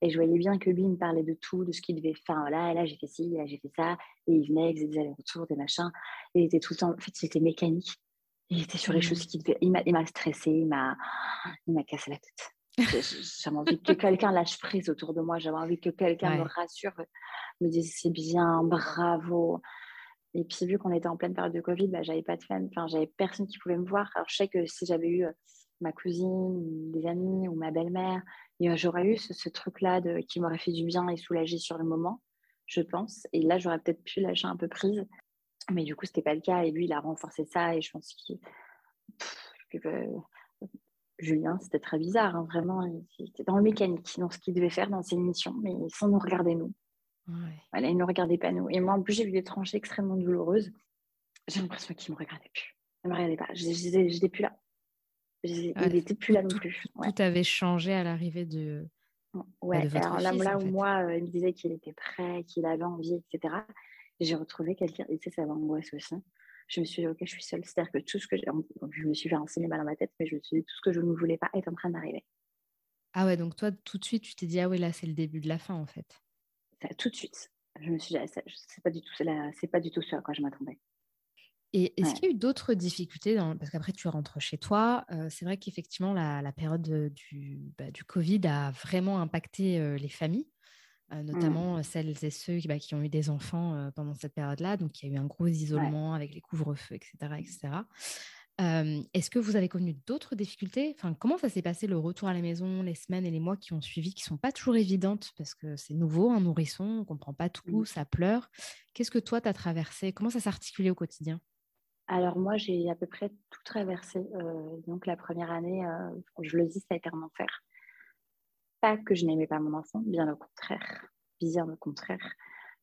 Et je voyais bien que lui, il me parlait de tout, de ce qu'il devait faire. Là, là, j'ai fait ci, là, j'ai fait ça. Et il venait, il faisait des allers-retours, des machins. Et il était tout le temps, en fait, c'était mécanique. Il était sur les choses qu'il devait. Il m'a stressé, il m'a cassé la tête. J'avais envie que quelqu'un lâche prise autour de moi. J'avais envie que quelqu'un me rassure, me dise c'est bien, bravo. Et puis, vu qu'on était en pleine période de Covid, bah, j'avais pas de fans, enfin, j'avais personne qui pouvait me voir. Alors, je sais que si j'avais eu euh, ma cousine, des amis ou ma belle-mère, j'aurais eu ce, truc-là qui m'aurait fait du bien et soulagé sur le moment, je pense. Et là, j'aurais peut-être pu lâcher un peu prise. Mais du coup, c'était pas le cas. Et lui, il a renforcé ça. Et je pense qu'il. Julien, c'était très bizarre, hein, vraiment. Il était dans le mécanique, dans ce qu'il devait faire dans ses missions, mais sans nous regarder, nous. Voilà, il ne regardait pas nous. Et moi, en plus, j'ai vu des tranchées extrêmement douloureuses. J'ai l'impression qu'il ne me regardait plus. Il ne me regardait pas. Je n'étais plus là. il n'était plus là non plus. Tout avait changé à l'arrivée de. Ouais, de alors là, là où moi, euh, il me disait qu'il était prêt, qu'il avait envie, etc. J'ai retrouvé quelqu'un, et tu sais, ça m'angoisse aussi je me suis dit, ok, je suis seule. C'est-à-dire que tout ce que je me suis fait un cinéma dans ma tête, mais je me suis dit, tout ce que je ne voulais pas est en train d'arriver. Ah ouais, donc toi, tout de suite, tu t'es dit, ah oui, là, c'est le début de la fin, en fait. Tout de suite. Je me suis dit, ah, c'est pas du tout, c'est pas du tout ce à quoi je m'attendais. Et est-ce qu'il y a eu d'autres difficultés dans... Parce qu'après, tu rentres chez toi. Euh, c'est vrai qu'effectivement, la, période du, bah, du Covid a vraiment impacté euh, les familles. Euh, mmh. notamment celles et ceux bah, qui ont eu des enfants pendant cette période-là. Donc, il y a eu un gros isolement avec les couvre-feux, etc. etc. Est-ce que vous avez connu d'autres difficultés? Enfin, Comment ça s'est passé le retour à la maison, les semaines et les mois qui ont suivi, qui ne sont pas toujours évidentes? Parce que c'est nouveau, un nourrisson, on ne comprend pas tout, mmh. ça pleure. Qu'est-ce que toi, tu as traversé? Comment ça s'articulait au quotidien? Alors moi, j'ai à peu près tout traversé. donc la première année, je le dis, ça a été un enfer que je n'aimais pas mon enfant, bien au contraire, bien au contraire.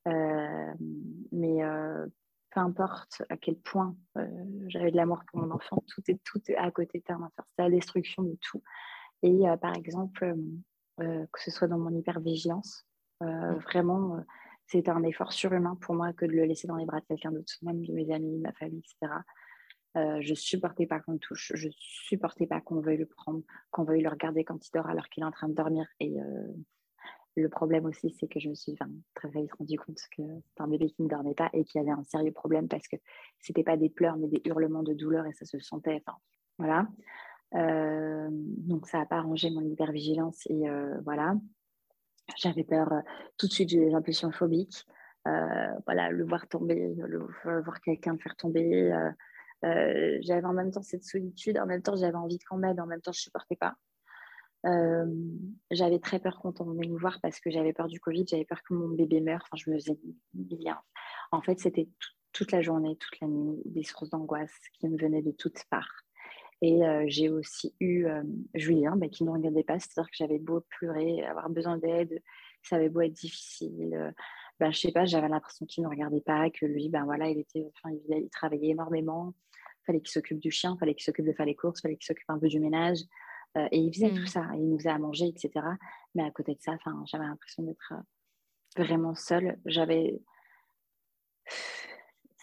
Euh, mais peu importe à quel point euh, j'avais de l'amour pour mon enfant, tout est, tout à côté de un C'est la destruction de tout. Et par exemple, que ce soit dans mon hypervigilance, vraiment, c'était un effort surhumain pour moi que de le laisser dans les bras de quelqu'un d'autre, même de mes amis, ma famille, etc. Euh, je supportais pas qu'on le touche, je supportais pas qu'on veuille le prendre, qu'on veuille le regarder quand il dort alors qu'il est en train de dormir. Et euh, le problème aussi, c'est que je me suis très vite rendu compte que c'était un bébé qui ne dormait pas et qui avait un sérieux problème parce que c'était pas des pleurs mais des hurlements de douleur et ça se sentait. Enfin, voilà. Euh, donc ça n'a pas arrangé mon hypervigilance et voilà. J'avais peur tout de suite, des impulsions phobiques. voilà, le voir tomber, voir quelqu'un faire tomber. Euh, j'avais en même temps cette solitude, en même temps j'avais envie qu'on m'aide, en même temps je ne supportais pas. Euh, j'avais très peur quand on venait nous voir parce que j'avais peur du Covid, j'avais peur que mon bébé meure. Enfin, je me faisais bien. En fait, c'était toute la journée, toute la nuit, des sources d'angoisse qui me venaient de toutes parts. Et euh, j'ai aussi eu Julien bah, qui ne regardait pas, c'est-à-dire que j'avais beau pleurer, avoir besoin d'aide, ça avait beau être difficile. Ben, je sais pas, j'avais l'impression qu'il ne regardait pas, que lui, ben voilà, il était, enfin, il travaillait énormément fallait qu'il s'occupe du chien, fallait qu'il s'occupe de faire les courses, fallait qu'il s'occupe un peu du ménage. Euh, et il faisait tout mmh. ça. Il nous faisait à manger, etc. Mais à côté de ça, j'avais l'impression d'être euh, vraiment seule. J'avais.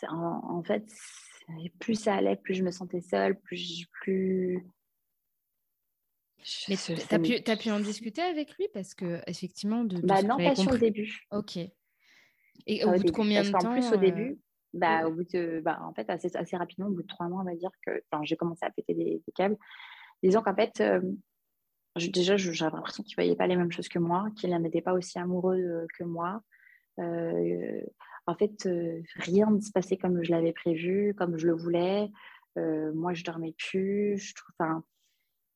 En, fait, plus ça allait, plus je me sentais seule, plus. plus... Mais tu as pu, as pu en discuter avec lui? Parce que, effectivement, de. bah non, pas sur le début. Ok. Et au bout de combien de temps plus, au début, euh, bah, au bout de, bah, en fait, assez, assez, rapidement, au bout de trois mois, on va dire que j'ai commencé à péter des, câbles. Disons qu'en fait, euh, déjà, j'avais l'impression qu'il ne voyait pas les mêmes choses que moi, qu'il n'était pas aussi amoureux euh, que moi. Euh, en fait, rien ne se passait comme je l'avais prévu, comme je le voulais. moi, je dormais plus. Je trouve,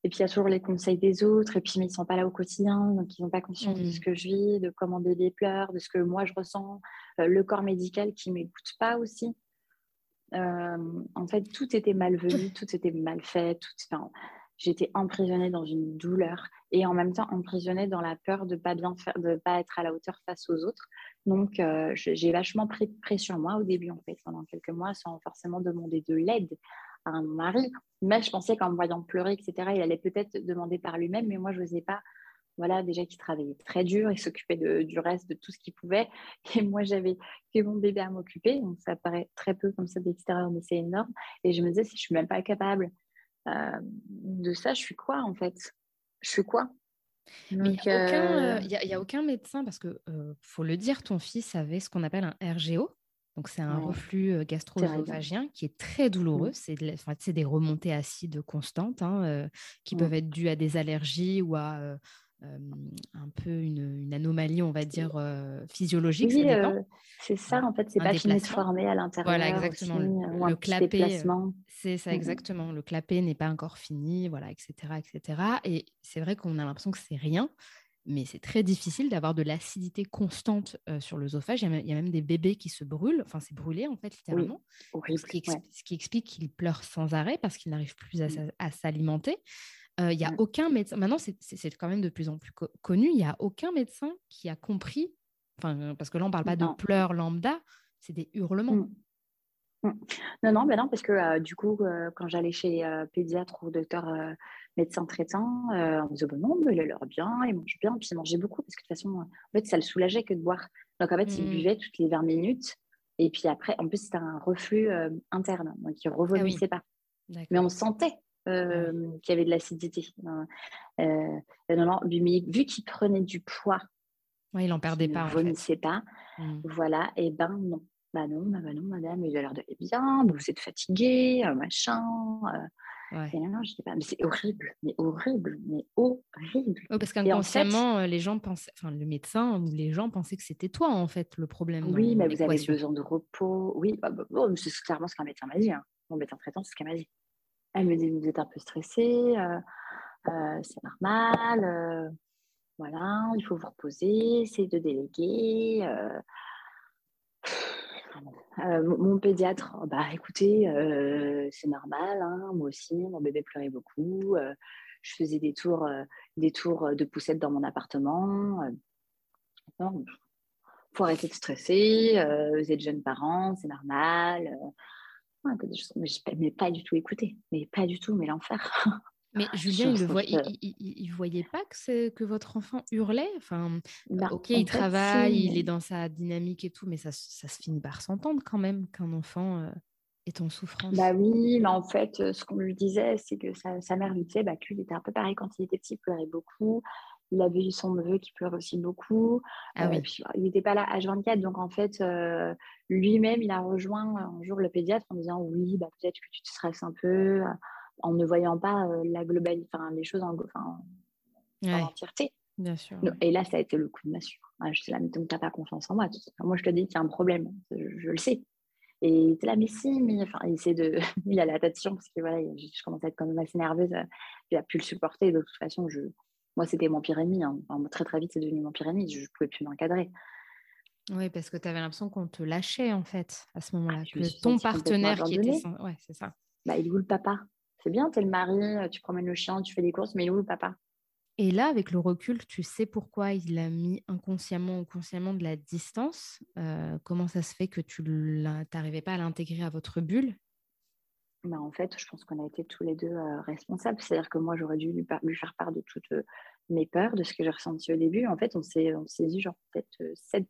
et puis, il y a toujours les conseils des autres. Et puis, mais ils ne sont pas là au quotidien. Donc, ils n'ont pas conscience de ce mmh. que je vis, de comment bébé pleure, de ce que moi, je ressens. Euh, le corps médical qui ne m'écoute pas aussi. Euh, en fait, tout était malvenu, tout était mal fait. Tout, enfin, j'étais emprisonnée dans une douleur et en même temps emprisonnée dans la peur de pas bien faire, de pas être à la hauteur face aux autres. Donc, euh, j'ai vachement pris pression moi au début, en fait, pendant quelques mois, sans forcément demander de l'aide à mon mari. Mais je pensais qu'en me voyant pleurer, etc., il allait peut-être demander par lui-même, mais moi, je n'osais pas. Voilà, déjà qu'il travaillait très dur, il s'occupait du reste, de tout ce qu'il pouvait. Et moi, j'avais que mon bébé à m'occuper. Donc, ça paraît très peu comme ça d'extérieur, mais c'est énorme. Et je me disais, si je ne suis même pas capable de ça, je suis quoi en fait? Je suis quoi? Il n'y a, a, aucun médecin, parce que faut le dire, ton fils avait ce qu'on appelle un RGO, Donc, c'est un reflux gastro-œsophagien qui est très douloureux. Mmh. C'est des remontées acides constantes hein, qui peuvent être dues à des allergies ou à un peu une, anomalie, on va dire, physiologique. Oui, c'est ça, en fait, c'est pas fini de former à l'intérieur. Voilà, exactement. le clapet, c'est ça, mmh exactement. Le clapet n'est pas encore fini, voilà, etc. etc. Et c'est vrai qu'on a l'impression que c'est rien, mais c'est très difficile d'avoir de l'acidité constante sur l'œsophage. Il, il, y a même des bébés qui se brûlent, enfin, c'est brûlé, en fait, littéralement. ce, qui ce, qui explique qu'ils pleurent sans arrêt parce qu'ils n'arrivent plus à, mmh. à s'alimenter. Il n'y a mmh. aucun médecin, maintenant c'est quand même de plus en plus connu, il n'y a aucun médecin qui a compris, enfin, parce que là on ne parle pas de pleurs lambda, c'est des hurlements. Mmh. Mmh. Non, non, ben non, parce que du coup, quand j'allais chez pédiatre ou docteur médecin traitant, on me disait bah non, mais il a l'air bien, il mange bien, puis il mangeait beaucoup, parce que de toute façon, en fait, ça le soulageait que de boire. Donc en fait, il buvait toutes les 20 minutes, et puis après, en plus, c'était un reflux interne, donc il ne ah pas. Mais on sentait euh, qui avait de l'acidité. Euh, non, vu qu'il prenait du poids, il n'en perdait pas. Il ne vomissait pas. Mmh. Voilà, et ben non. Bah non, bah, non, madame, il a l'air d'aller bien, vous êtes fatiguée, euh, machin. Et non, je dis pas, mais c'est horrible, mais horrible, mais horrible. parce qu'inconsciemment, les gens pensaient, enfin, le médecin ou les gens pensaient que c'était toi, en fait, le problème. Oui, mais vous avez besoin de repos. Oui, bah, bah, c'est clairement ce qu'un médecin m'a dit. Hein. Mon médecin traitant, c'est ce qu'elle m'a dit. Elle me dit, vous êtes un peu stressé, euh, euh, c'est normal, euh, voilà, il faut vous reposer, c'est de déléguer. mon pédiatre, oh, bah écoutez, c'est normal, hein, moi aussi, mon bébé pleurait beaucoup. je faisais des tours, des tours de poussette dans mon appartement. Il faut arrêter de stresser. vous êtes jeunes parents, c'est normal mais je pas du tout écouté, mais pas du tout, mais l'enfer. [LAUGHS] Mais Julien, il ne voyait, pas que, que votre enfant hurlait? Enfin, bah, ok, il travaille, il est dans sa dynamique et tout, mais ça, ça se finit par s'entendre quand même qu'un enfant euh, est en souffrance. Bah oui, mais en fait, euh, ce qu'on lui disait, c'est que sa, sa mère lui disait bah, qu'il était un peu pareil quand il était petit, il pleurait beaucoup. Il avait eu son neveu qui pleure aussi beaucoup. Ah euh, il n'était pas là H24, donc en fait, euh, lui-même, il a rejoint un jour le pédiatre en disant oui, bah, peut-être que tu te stresses un peu, euh, en ne voyant pas la globalité, enfin les choses en, entièreté. Bien sûr. Et là, ça a été le coup de massue. Je suis là, mais tu n'as pas confiance en moi. Moi, je te dis qu'il y a un problème. Je, le sais. Et tu là, mais si, mais enfin, il essaie de. [LAUGHS] il a l'attention parce que voilà, je commence à être quand même assez nerveuse. Il a pu le supporter. De toute façon, je, moi, c'était mon pire ennemi. Hein. très, très vite, c'est devenu mon pire ennemi. Je ne pouvais plus m'encadrer. Oui, parce que tu avais l'impression qu'on te lâchait, en fait, à ce moment-là. Ah, que ton partenaire qui était... Ouais, c'est ça. Bah, il est où le papa C'est bien, tu es le mari, tu promènes le chien, tu fais des courses, mais il est où le papa et là, avec le recul, tu sais pourquoi il a mis inconsciemment ou consciemment de la distance. Euh, comment ça se fait que tu n'arrivais pas à l'intégrer à votre bulle? Bah, en fait, je pense qu'on a été tous les deux euh, responsables. C'est-à-dire que moi, j'aurais dû lui, faire part de toutes euh, mes peurs, de ce que j'ai ressenti au début. En fait, on s'est dit, genre, peut-être 7, euh,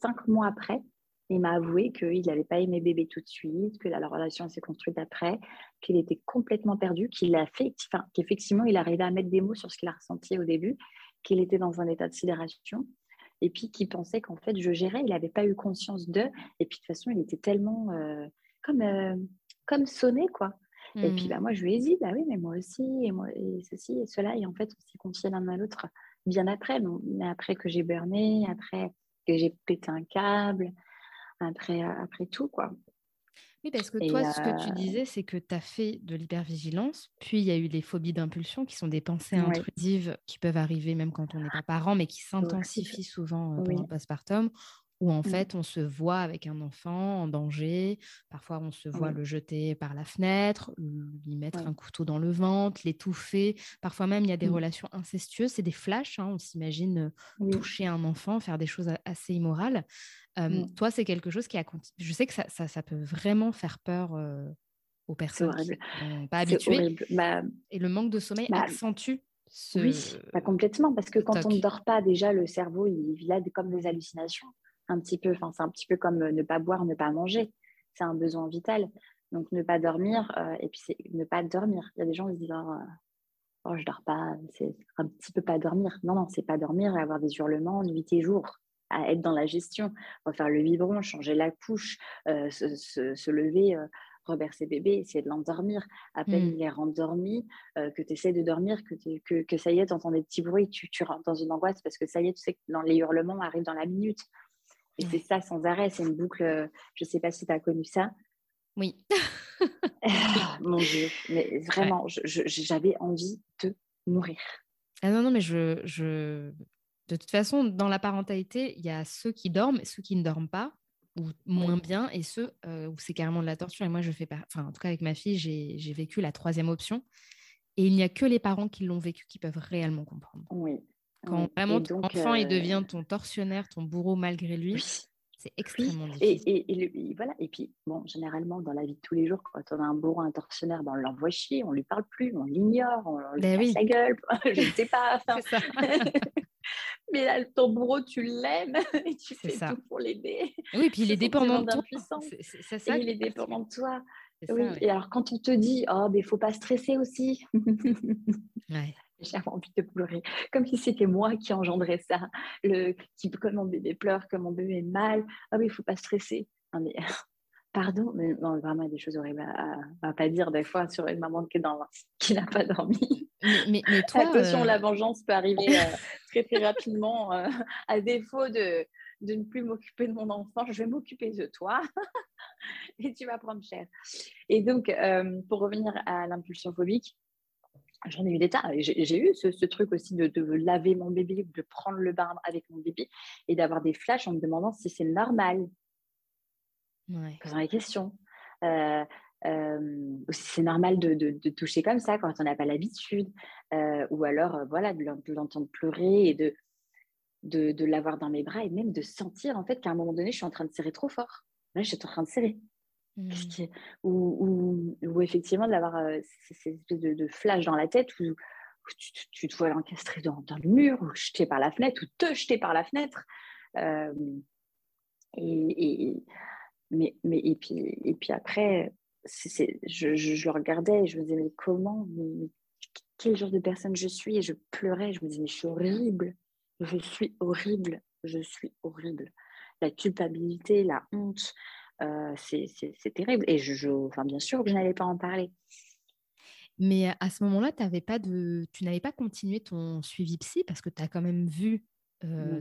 5 mois après, il m'a avoué qu'il n'avait pas aimé bébé tout de suite, que la, relation s'est construite après, qu'il était complètement perdu, qu'il a fait, enfin, qu'effectivement, il arrivait à mettre des mots sur ce qu'il a ressenti au début, qu'il était dans un état de sidération et puis qu'il pensait qu'en fait, je gérais, il n'avait pas eu conscience d'eux. Et puis, de toute façon, il était tellement comme comme sonner, quoi. Et puis, mmh. bah, moi, je lui ai dit, bah oui, mais moi aussi, et, moi, et ceci et cela. Et en fait, on s'est confié l'un à l'autre bien après. mais après que j'ai burné, après que j'ai pété un câble, après, après tout, quoi. Oui, parce que toi, ce que tu euh, disais, c'est que tu as fait de l'hypervigilance, puis il y a eu les phobies d'impulsion, qui sont des pensées intrusives qui peuvent arriver même quand on n'est pas parent, mais qui s'intensifient souvent euh, pendant le postpartum, où en mmh. fait on se voit avec un enfant en danger, parfois on se voit le jeter par la fenêtre, lui mettre un couteau dans le ventre, l'étouffer, parfois même il y a des mmh. relations incestueuses, c'est des flashs, hein, on s'imagine toucher un enfant, faire des choses assez immorales. Mmh. Toi, c'est quelque chose qui a... Je sais que ça, ça, peut vraiment faire peur aux personnes qui sont pas habituées. Bah Et le manque de sommeil bah accentue ce... Oui, pas complètement, parce que quand on ne dort pas, déjà, le cerveau, il, il a comme des hallucinations un petit peu. Enfin, c'est un petit peu comme euh, ne pas boire, ne pas manger. C'est un besoin vital. Donc, ne pas dormir, euh, et puis c'est ne pas dormir. Il y a des gens qui se disent oh, oh, je dors pas, c'est un petit peu pas dormir. Non, non, c'est pas dormir et avoir des hurlements nuit et jour. à être dans la gestion, refaire le biberon, changer la couche, euh, se, lever, euh, reverser bébé, essayer de l'endormir. À peine mmh. il est rendormi, euh, que tu essaies de dormir, que, que, que ça y est, tu entends des petits bruits, tu, tu rentres dans une angoisse parce que ça y est, tu sais que dans les hurlements arrivent dans la minute. Et c'est ça sans arrêt, c'est une boucle. Je ne sais pas si tu as connu ça. Oui. Ah, mon Dieu, mais vraiment, j'avais envie de mourir. Ah non, non, mais je, je... De toute façon, dans la parentalité, il y a ceux qui dorment, ceux qui ne dorment pas, ou moins bien, et ceux euh, où c'est carrément de la torture. Et moi, je fais pas. Enfin, en tout cas, avec ma fille, j'ai vécu la troisième option. Et il n'y a que les parents qui l'ont vécu qui peuvent réellement comprendre. Oui. Quand vraiment ton enfant il devient ton tortionnaire, ton bourreau malgré lui, c'est extrêmement difficile. Et, voilà. et puis, bon, généralement, dans la vie de tous les jours, quand on a un bourreau, un tortionnaire, ben, on l'envoie chier, on ne lui parle plus, on l'ignore, on, lui ben oui. sa gueule, [LAUGHS] je ne sais pas. [LAUGHS] [LAUGHS] Mais là, ton bourreau, tu l'aimes et tu fais tout pour l'aider. Oui, puis il est dépendant de toi. C'est ça. il est dépendant de toi. Oui. Et alors, quand on te dit, oh, mais il ne faut pas stresser aussi. ouais. J'avais envie de pleurer, comme si c'était moi qui engendrais ça. Le, qui, comme mon bébé pleure, comme mon bébé est mal, ah mais il faut pas stresser. mais, [LAUGHS] pardon, mais non, vraiment, il y a des choses horribles à, à, pas dire des fois sur une maman qui [LAUGHS] n'a pas dormi. Mais, mais, toi, Attention, euh, la vengeance peut arriver [LAUGHS] euh, très très rapidement. Euh, à défaut de, de ne plus m'occuper de mon enfant, je vais m'occuper de toi et tu vas prendre cher. Et donc, pour revenir à l'impulsion phobique, J'en ai eu des tas. J'ai eu ce, truc aussi de, laver mon bébé, de prendre le bain avec mon bébé et d'avoir des flashs en me demandant si c'est normal. Ouais. Posant les questions. Euh, euh, si c'est normal de, toucher comme ça quand on n'a pas l'habitude. Euh, ou alors, voilà, de l'entendre pleurer et de, de, l'avoir dans mes bras et même de sentir en fait qu'à un moment donné, je suis en train de serrer trop fort. Là, je suis en train de serrer. Mmh. ou, ou, effectivement d'avoir euh, ces espèces de, flash dans la tête où, tu, te vois encastré dans, dans, le mur ou jeté par la fenêtre ou te jeter par la fenêtre. Euh, et, mais, mais, et, puis, et puis après, je, je, le regardais et je me disais, mais comment Quel genre de personne je suis? Et je pleurais, je me disais, mais je suis horrible. Je suis horrible. Je suis horrible. La culpabilité, la honte, euh, c'est terrible. Et je, enfin, bien sûr que je n'allais pas en parler. Mais à ce moment-là, avais pas de... tu n'avais pas continué ton suivi psy parce que tu as quand même vu. Euh,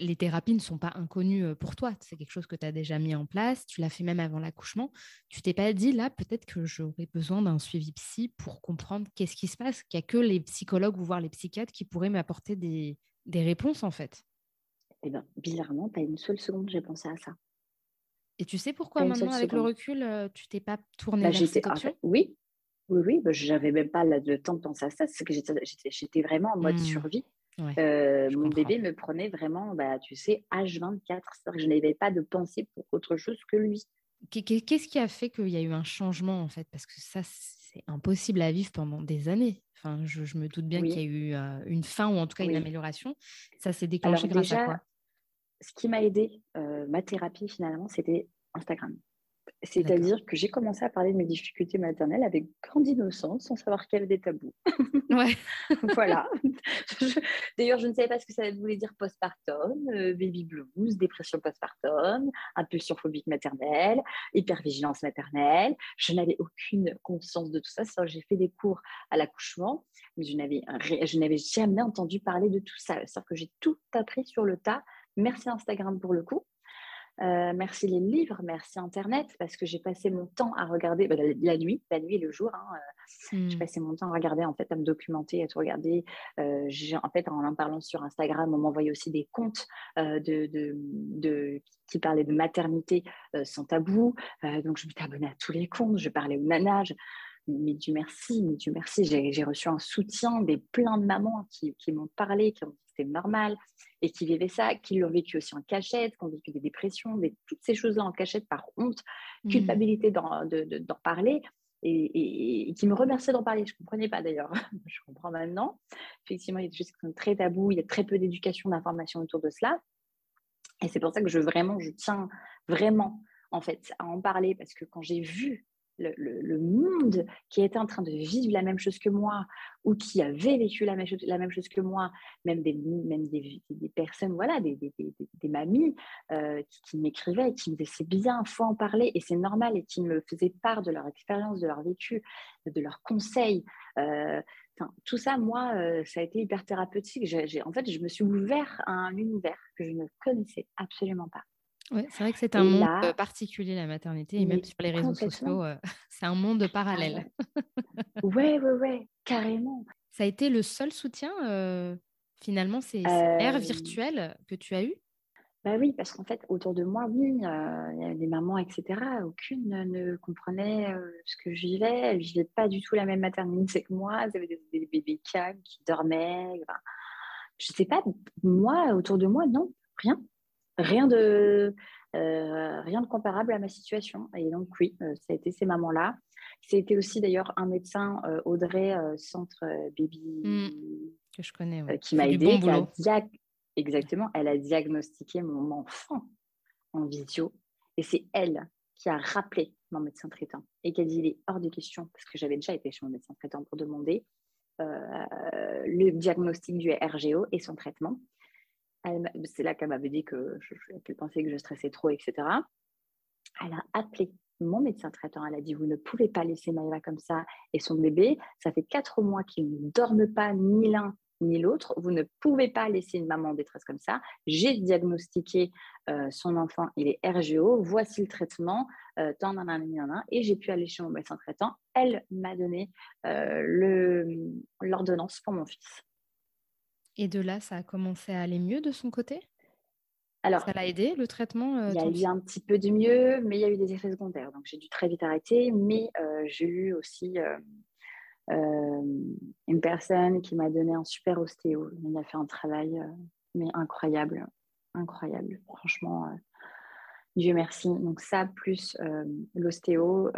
les thérapies ne sont pas inconnues euh, pour toi. C'est quelque chose que tu as déjà mis en place. Tu l'as fait même avant l'accouchement. Tu t'es pas dit, là, peut-être que j'aurais besoin d'un suivi psy pour comprendre qu'est-ce qui se passe, qu'il n'y a que les psychologues ou voir les psychiatres qui pourraient m'apporter des, des réponses, en fait. Eh bien, bizarrement, pas une seule seconde, j'ai pensé à ça. Et tu sais pourquoi maintenant, avec le recul, euh, tu t'es pas tournée bah, vers cette option? Oui, oui, oui. Bah, je n'avais même pas le temps de penser à ça. C'est que j'étais vraiment en mode mmh. survie. Euh, mon bébé me prenait vraiment, bah, tu sais, H24. je n'avais pas de pensée pour autre chose que lui. Qu'est-ce qui a fait qu'il y a eu un changement, en fait? Parce que ça, c'est impossible à vivre pendant des années. Enfin, je, me doute bien qu'il y a eu euh, une fin ou en tout cas une amélioration. Ça s'est déclenché grâce à quoi? Ce qui m'a aidé, euh, ma thérapie finalement, c'était Instagram. C'est-à-dire que j'ai commencé à parler de mes difficultés maternelles avec grande innocence, sans savoir qu'il y avait des tabous. [LAUGHS] Ouais. [LAUGHS] voilà. [LAUGHS] D'ailleurs, je ne savais pas ce que ça voulait dire postpartum, euh, baby blues, dépression postpartum, impulsion phobique maternelle, hypervigilance maternelle. Je n'avais aucune conscience de tout ça. J'ai fait des cours à l'accouchement, mais je n'avais jamais entendu parler de tout ça. C'est-à-dire que j'ai tout appris sur le tas Merci Instagram pour le coup. Euh, merci les livres, merci Internet, parce que j'ai passé mon temps à regarder bah, la, nuit, la nuit et le jour. Hein, euh, j'ai hmm. passé mon temps à regarder, en fait, à me documenter, à tout regarder. Euh, en fait, en en parlant sur Instagram, on m'envoyait aussi des comptes de, de, qui parlaient de maternité sans tabou. donc, je m'étais abonnée à tous les comptes, je parlais aux nanas. Mais Dieu merci, mais Dieu merci, j'ai reçu un soutien des plein de mamans qui, qui m'ont parlé, qui ont normal et qui vivaient ça, qui l'ont vécu aussi en cachette, qui ont vécu des dépressions, des, toutes ces choses-là en cachette par honte, mmh. culpabilité d'en parler et, qui me remerciaient d'en parler. Je ne comprenais pas d'ailleurs, [LAUGHS] je comprends maintenant. Effectivement, il y a des choses qui sont très tabous, il y a très peu d'éducation, d'information autour de cela. Et c'est pour ça que je vraiment, je tiens vraiment en fait à en parler parce que quand j'ai vu le, monde qui était en train de vivre la même chose que moi ou qui avait vécu la même chose, que moi, même des, même des, personnes, voilà, des, mamies euh, qui, m'écrivaient qui me disaient c'est bien, faut en parler et c'est normal et qui me faisaient part de leur expérience, de leur vécu, de leurs conseils. Euh, tout ça, moi, euh, ça a été hyper thérapeutique. en fait, je me suis ouvert à un univers que je ne connaissais absolument pas. Oui, c'est vrai que c'est un monde particulier, la maternité, et même sur les réseaux sociaux, [LAUGHS] c'est un monde parallèle. ouais, ouais, ouais, carrément. Ça a été le seul soutien, finalement, ces, ces virtuelles que tu as eu bah oui, parce qu'en fait, autour de moi, oui, il y avait des mamans, etc. Aucune ne comprenait ce que je vivais. Elles ne vivaient pas du tout la même maternité que moi. Elles avaient des, bébés calmes qui dormaient. je ne sais pas, moi, autour de moi, non, rien rien de, euh, rien de comparable à ma situation. Et donc, oui, euh, ça a été ces mamans-là. C'était aussi d'ailleurs un médecin, euh, Audrey, Centre Baby, mmh. que je connais, qui m'a aidé. Exactement, elle a diagnostiqué mon enfant en visio. Et c'est elle qui a rappelé mon médecin traitant et qui a dit il est hors de question, parce que j'avais déjà été chez mon médecin traitant pour demander le diagnostic du RGO et son traitement c'est là qu'elle m'avait dit que je, pensait que je stressais trop, etc. Elle a appelé mon médecin traitant. Elle a dit Vous ne pouvez pas laisser Maëva comme ça et son bébé. Ça fait quatre mois qu'ils ne dorment pas, ni l'un ni l'autre. Vous ne pouvez pas laisser une maman en détresse comme ça. J'ai diagnostiqué euh, son enfant, il est RGO. Voici le traitement, euh, tant, et j'ai pu aller chez mon médecin traitant. Elle m'a donné euh, l'ordonnance pour mon fils. Et de là, ça a commencé à aller mieux de son côté? Alors, ça l'a aidé le traitement euh, Il y a eu un petit peu de mieux, mais il y a eu des effets secondaires. Donc, j'ai dû très vite arrêter. Mais euh, j'ai eu aussi euh, une personne qui m'a donné un super ostéo. Il a fait un travail mais incroyable. Incroyable. Franchement, Dieu merci. Donc, ça, plus l'ostéo,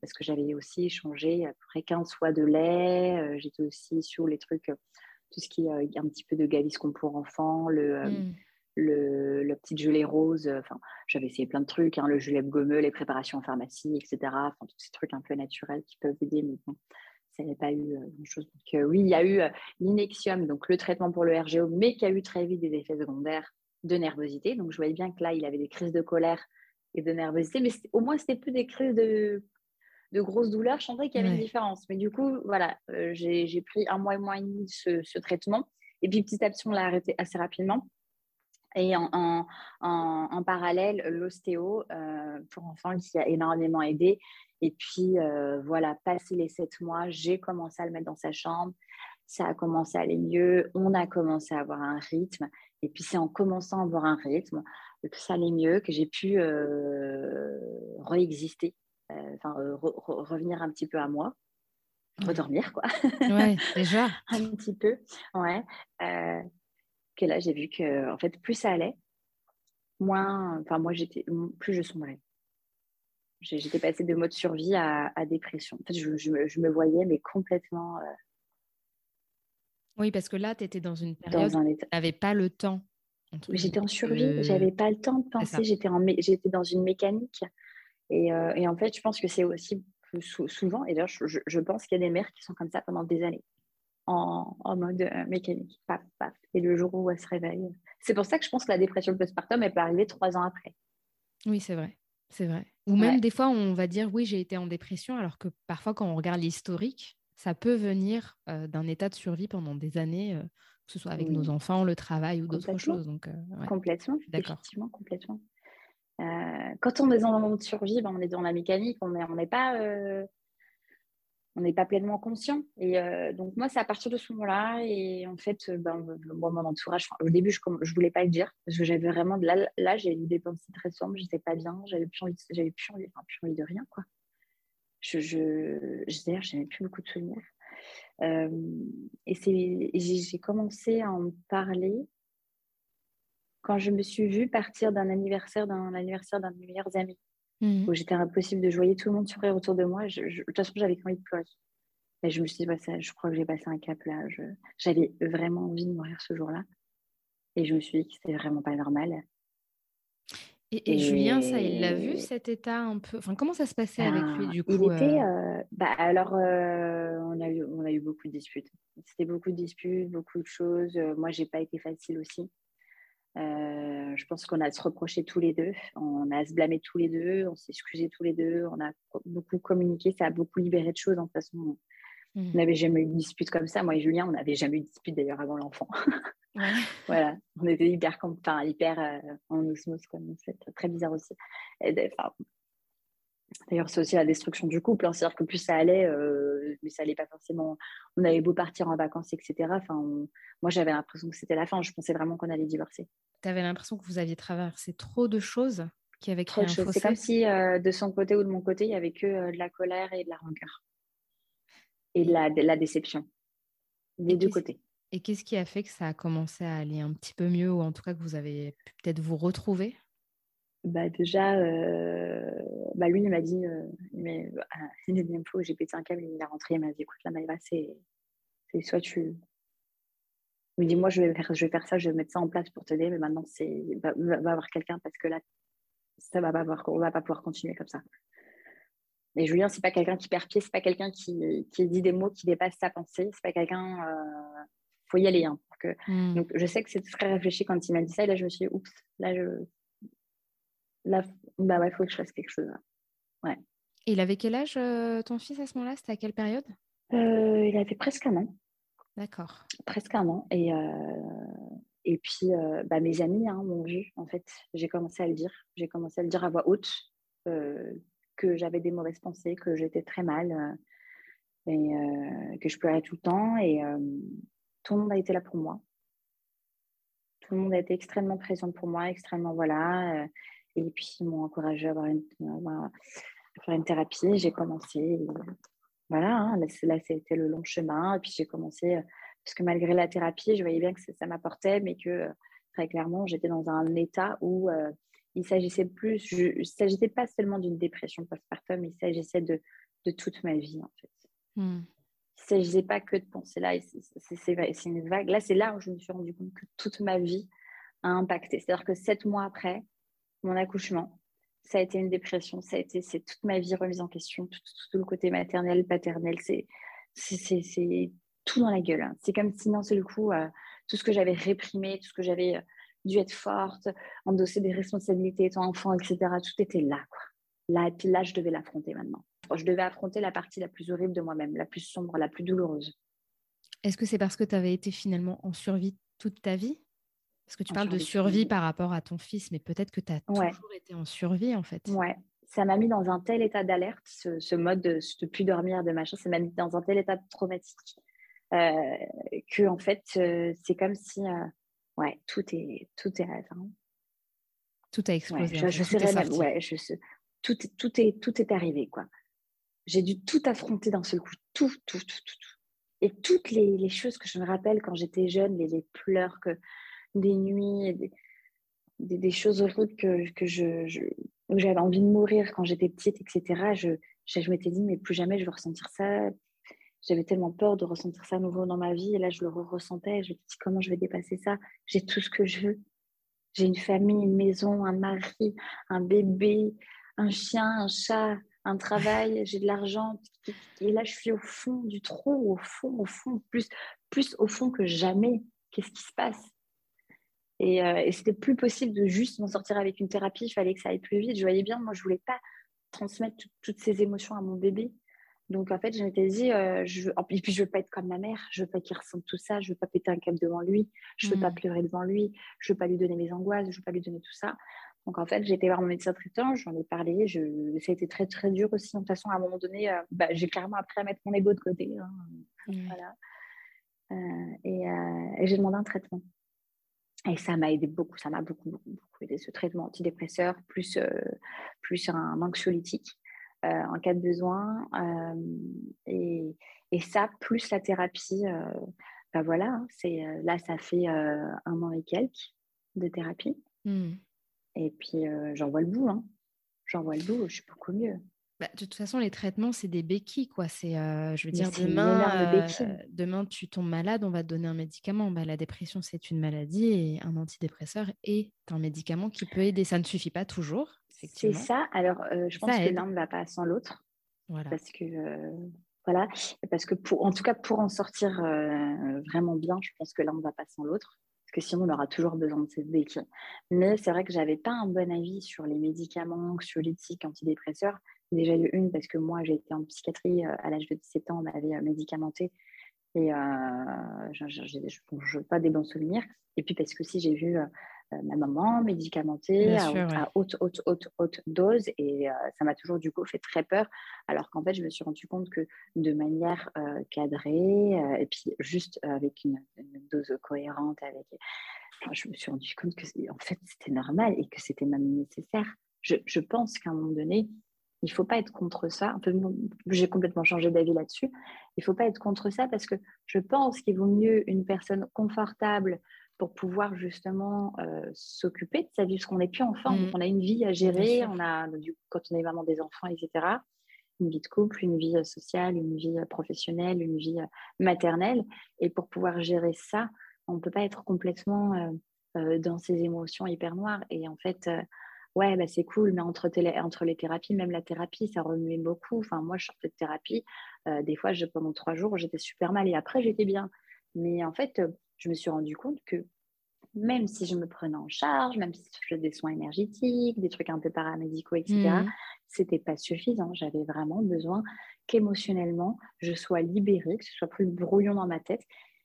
parce que j'avais aussi changé à peu près 15 fois de lait. J'étais aussi sur les trucs tout ce qui est euh, un petit peu de gaviscon pour enfants, le, euh, mm. le, le, petit gelée rose. Enfin, j'avais essayé plein de trucs, hein, le gelée gommeux, les préparations en pharmacie, etc. Enfin, tous ces trucs un peu naturels qui peuvent aider, mais bon, ça n'a pas eu euh, grand-chose. Donc, oui, il y a eu l'inexium, donc le traitement pour le RGO, mais qui a eu très vite des effets secondaires de nervosité. Donc, je voyais bien que là, il avait des crises de colère et de nervosité, mais au moins, c'était plus des crises de de grosses douleurs, je sentais qu'il y avait une différence. Mais du coup, voilà, euh, j'ai pris un mois et mois et demi ce, ce traitement. Et puis petit à petit, on l'a arrêté assez rapidement. Et en, en, en, parallèle, l'ostéo euh, pour enfants qui a énormément aidé. Et puis euh, voilà, passé les sept mois, j'ai commencé à le mettre dans sa chambre. Ça a commencé à aller mieux. On a commencé à avoir un rythme. Et puis c'est en commençant à avoir un rythme que ça allait mieux, que j'ai pu réexister euh, enfin revenir un petit peu à moi, redormir quoi. Ouais, [LAUGHS] déjà. un petit peu, ouais. Euh, que là j'ai vu que en fait plus ça allait, moins, enfin moi j'étais, plus je sombrais. J'étais passée de mode survie à, dépression. En fait, je, je, me, voyais, mais complètement. Euh, oui, parce que là, tu étais dans une période où tu n'avais pas le temps. J'étais en survie, j'avais pas le temps de penser, j'étais dans une mécanique. Euh, et, en fait, je pense que c'est aussi souvent, et d'ailleurs, je, pense qu'il y a des mères qui sont comme ça pendant des années, en, mode euh, mécanique, paf, paf. Et le jour où elles se réveillent. C'est pour ça que je pense que la dépression postpartum, elle peut arriver trois ans après. Oui, c'est vrai. C'est vrai. Ou même des fois, on va dire, oui, j'ai été en dépression, alors que parfois, quand on regarde l'historique, ça peut venir euh, d'un état de survie pendant des années, que ce soit avec nos enfants, le travail ou d'autres choses. Donc, complètement, effectivement, complètement. Euh, quand on est dans le monde survie, ben, on est dans la mécanique, on n'est pas, euh, on n'est pas pleinement conscient. Et euh, donc moi, c'est à partir de ce moment-là. Et en fait, ben, moi, mon entourage, au début, je ne voulais pas le dire parce que j'avais vraiment là, là j'ai eu des pensées très sombres. J'étais pas bien. J'avais plus envie, j'avais plus envie, plus envie de rien, quoi. Je, je, je plus beaucoup de souvenirs. et c'est, j'ai commencé à en parler quand je me suis vue partir d'un anniversaire, d'un anniversaire d'un de mes meilleurs amis, mmh. où j'étais impossible de jouer tout le monde sourire autour de moi, je, de toute façon, j'avais envie de pleurer. Et je me suis dit, ça, je crois que j'ai passé un cap là. J'avais vraiment envie de mourir ce jour-là. Et je me suis dit que c'était vraiment pas normal. Et, Julien, ça, il l'a vu cet état un peu. Enfin, comment ça se passait avec lui ben, du coup Il était. bah, alors, on, a eu, on a eu beaucoup de disputes. C'était beaucoup de disputes, beaucoup de choses. moi, j'ai pas été facile aussi. Euh, je pense qu'on a se reprocher tous les deux, on a se blâmer tous les deux, on s'est excusé tous les deux, on a beaucoup communiqué, ça a beaucoup libéré de choses. En toute façon, mmh. on n'avait jamais eu de dispute comme ça. Moi et Julien, on n'avait jamais eu de dispute d'ailleurs avant l'enfant. [LAUGHS] voilà, on était hyper, enfin, hyper euh, en osmose, comme c'est très bizarre aussi. D'ailleurs, c'est aussi la destruction du couple. Hein. C'est-à-dire que plus ça allait, euh, mais ça allait pas forcément. On avait beau partir en vacances, etc. Enfin, moi, j'avais l'impression que c'était la fin. Je pensais vraiment qu'on allait divorcer. Tu avais l'impression que vous aviez traversé trop de choses qui avaient créé un fossé. C'est comme si euh, de son côté ou de mon côté, il y avait que euh, de la colère et de la rancœur et de la, de la déception des deux côtés. Et qu'est-ce qui a fait que ça a commencé à aller un petit peu mieux ou en tout cas que vous avez pu peut-être vous retrouver? Bah déjà, euh, bah lui, il m'a dit, euh, mais une deuxième fois j'ai pété un câble, il est rentré, il m'a dit, écoute, là, Maïva, c'est soit tu. Il me dit, moi, je vais, faire, je vais faire ça, je vais mettre ça en place pour t'aider, mais maintenant, c'est va, va avoir quelqu'un parce que là, ça va pas pouvoir, on va pas pouvoir continuer comme ça. Et Julien, c'est pas quelqu'un qui perd pied, c'est pas quelqu'un qui, qui, dit des mots qui dépassent sa pensée, c'est pas quelqu'un. Euh, faut y aller. Hein, pour que... Hmm. Donc, je sais que c'est très réfléchi quand il m'a dit ça, et là, je me suis dit, oups, là, je, là, bah ouais, il faut que je fasse quelque chose. Ouais. Et il avait quel âge euh, ton fils à ce moment-là? C'était à quelle période? Euh, Il avait presque un an. D'accord. Presque un an. Et, euh, et puis, bah, mes amis hein, m'ont vu, en fait. J'ai commencé à le dire. J'ai commencé à le dire à voix haute que j'avais des mauvaises pensées, que j'étais très mal et que je pleurais tout le temps. Et tout le monde a été là pour moi. Tout le monde a été extrêmement présent pour moi, extrêmement, voilà. Et puis, ils m'ont encouragé à, avoir une, faire une thérapie. J'ai commencé. voilà, hein, là, c'était le long chemin. Et puis, j'ai commencé, euh, parce que malgré la thérapie, je voyais bien que ça, m'apportait, mais que très clairement, j'étais dans un état où euh, il s'agissait plus, il ne s'agissait pas seulement d'une dépression postpartum, il s'agissait de, de, toute ma vie, en fait. Hmm. Il ne s'agissait pas que de penser là, c'est une vague. Là, c'est là où je me suis rendu compte que toute ma vie a impacté. C'est-à-dire que sept mois après, mon accouchement. Ça a été une dépression, ça a été c'est toute ma vie remise en question, tout, le côté maternel, paternel, c'est c'est tout dans la gueule. Hein. C'est comme si d'un seul coup, euh, tout ce que j'avais réprimé, tout ce que j'avais euh, dû être forte, endosser des responsabilités étant enfant, etc., tout était là. Quoi. Là, et là, je devais l'affronter maintenant. Je devais affronter la partie la plus horrible de moi-même, la plus sombre, la plus douloureuse. Est-ce que c'est parce que tu avais été finalement en survie toute ta vie? Parce que tu parles de survie par rapport à ton fils, mais peut-être que tu as toujours été en survie en fait. Ouais, ça m'a mis dans un tel état d'alerte, ce, mode de ne plus dormir, de machin, ça m'a mis dans un tel état traumatique euh, que en fait, euh, c'est comme si, euh, ouais, tout est, tout est rêve. Hein. Tout a explosé. je, je ouais, je, tout, tout, est, tout est arrivé quoi. J'ai dû tout affronter d'un seul coup, tout, tout, tout, tout, tout. Et toutes les, les, choses que je me rappelle quand j'étais jeune, les, les pleurs que des nuits, des, choses horribles que, que je, j'avais envie de mourir quand j'étais petite, etc. Je, je, m'étais dit, mais plus jamais je vais ressentir ça. J'avais tellement peur de ressentir ça à nouveau dans ma vie. Et là, je le ressentais. Je me dis, comment je vais dépasser ça? J'ai tout ce que je veux. J'ai une famille, une maison, un mari, un bébé, un chien, un chat, un travail, j'ai de l'argent. Et là, je suis au fond du trou, au fond, au fond, plus, plus au fond que jamais. Qu'est-ce qui se passe? Euh, et, c'était plus possible de juste m'en sortir avec une thérapie. Il fallait que ça aille plus vite. Je voyais bien, moi, je voulais pas transmettre toutes ces émotions à mon bébé. Donc, en fait, je m'étais dit, euh, je et puis je veux pas être comme ma mère. Je veux pas qu'il ressente tout ça. Je veux pas péter un câble devant lui. Je veux pas mm. pleurer devant lui. Je veux pas lui donner mes angoisses. Je veux pas lui donner tout ça. Donc, en fait, j'ai été voir mon médecin traitant. J'en ai parlé. Je... Ça a été très, très dur aussi. De toute façon, à un moment donné, euh, bah, j'ai clairement appris à mettre mon ego de côté. Hein. Voilà. et, et j'ai demandé un traitement. Et ça m'a aidé beaucoup, ça m'a beaucoup, beaucoup, aidé ce traitement antidépresseur, plus, euh, plus un anxiolytique euh, en cas de besoin. Euh, et, et, ça, plus la thérapie, ben voilà, hein, c'est, là, ça fait un an et quelques de thérapie. Hmm. Et puis, j'en vois le bout, hein. j'en vois le bout, je suis beaucoup mieux. Bah, de toute façon, les traitements, c'est des béquilles, quoi. C'est, je veux dire, demain, demain, tu tombes malade, on va te donner un médicament. Bah, la dépression, c'est une maladie et un antidépresseur est un médicament qui peut aider. Ça ne suffit pas toujours. C'est ça. Alors, je pense que l'un ne va pas sans l'autre. Voilà. Parce que voilà, parce que pour, en tout cas, pour en sortir vraiment bien, je pense que l'un ne va pas sans l'autre parce que sinon on aura toujours besoin de cette béquille. Mais c'est vrai que j'avais pas un bon avis sur les médicaments anxiolytiques, antidépresseurs. Déjà eu une parce que moi j'ai été en psychiatrie euh, à l'âge de 17 ans, on m'avait euh, médicamenté et euh, je n'ai pas des bons souvenirs. Et puis parce que si j'ai vu euh, ma maman médicamentée à, haute, haute, haute, haute dose. Et euh, ça m'a toujours du coup fait très peur. Alors qu'en fait, je me suis rendu compte que de manière cadrée et puis juste avec une, dose cohérente, avec, je me suis rendu compte que en fait, c'était normal et que c'était même nécessaire. Je, je pense qu'à un moment donné, il ne faut pas être contre ça. J'ai complètement changé d'avis là-dessus. Il ne faut pas être contre ça parce que je pense qu'il vaut mieux une personne confortable pour pouvoir justement euh, s'occuper de sa vie, parce qu'on n'est plus enfant, mmh. on a une vie à gérer, on a, du, quand on est vraiment des enfants, etc., une vie de couple, une vie euh, sociale, une vie euh, professionnelle, une vie maternelle, et pour pouvoir gérer ça, on ne peut pas être complètement dans ses émotions hyper noires. Et en fait, ouais, bah, c'est cool, mais entre, entre, les thérapies, même la thérapie, ça remuait beaucoup. Enfin, moi, je sortais de thérapie, des fois, je, pendant trois jours, j'étais super mal, et après, j'étais bien. Mais en fait, je me suis rendu compte que même si je me prenais en charge, même si je faisais des soins énergétiques, des trucs un peu paramédicaux, etc., ce mmh. c'était pas suffisant. J'avais vraiment besoin qu'émotionnellement, je sois libérée, que ce soit plus brouillon dans ma tête.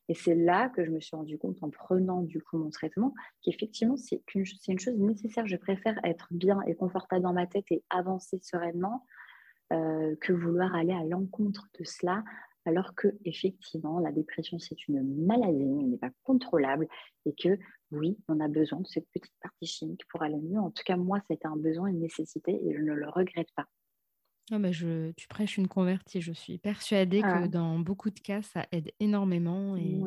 Et c'est là que je me suis rendu compte en prenant du coup mon traitement qu'effectivement, c'est une chose nécessaire. Je préfère être bien et confortable dans ma tête et avancer sereinement euh, que vouloir aller à l'encontre de cela alors que effectivement la dépression c'est une maladie, elle n'est pas contrôlable et que oui, on a besoin de cette petite partie chimique pour aller mieux. En tout cas, moi, c'était un besoin, une nécessité et je ne le regrette pas. Ah bah, je, tu prêches une convertie. Je suis persuadée que ah. dans beaucoup de cas, ça aide énormément. Et...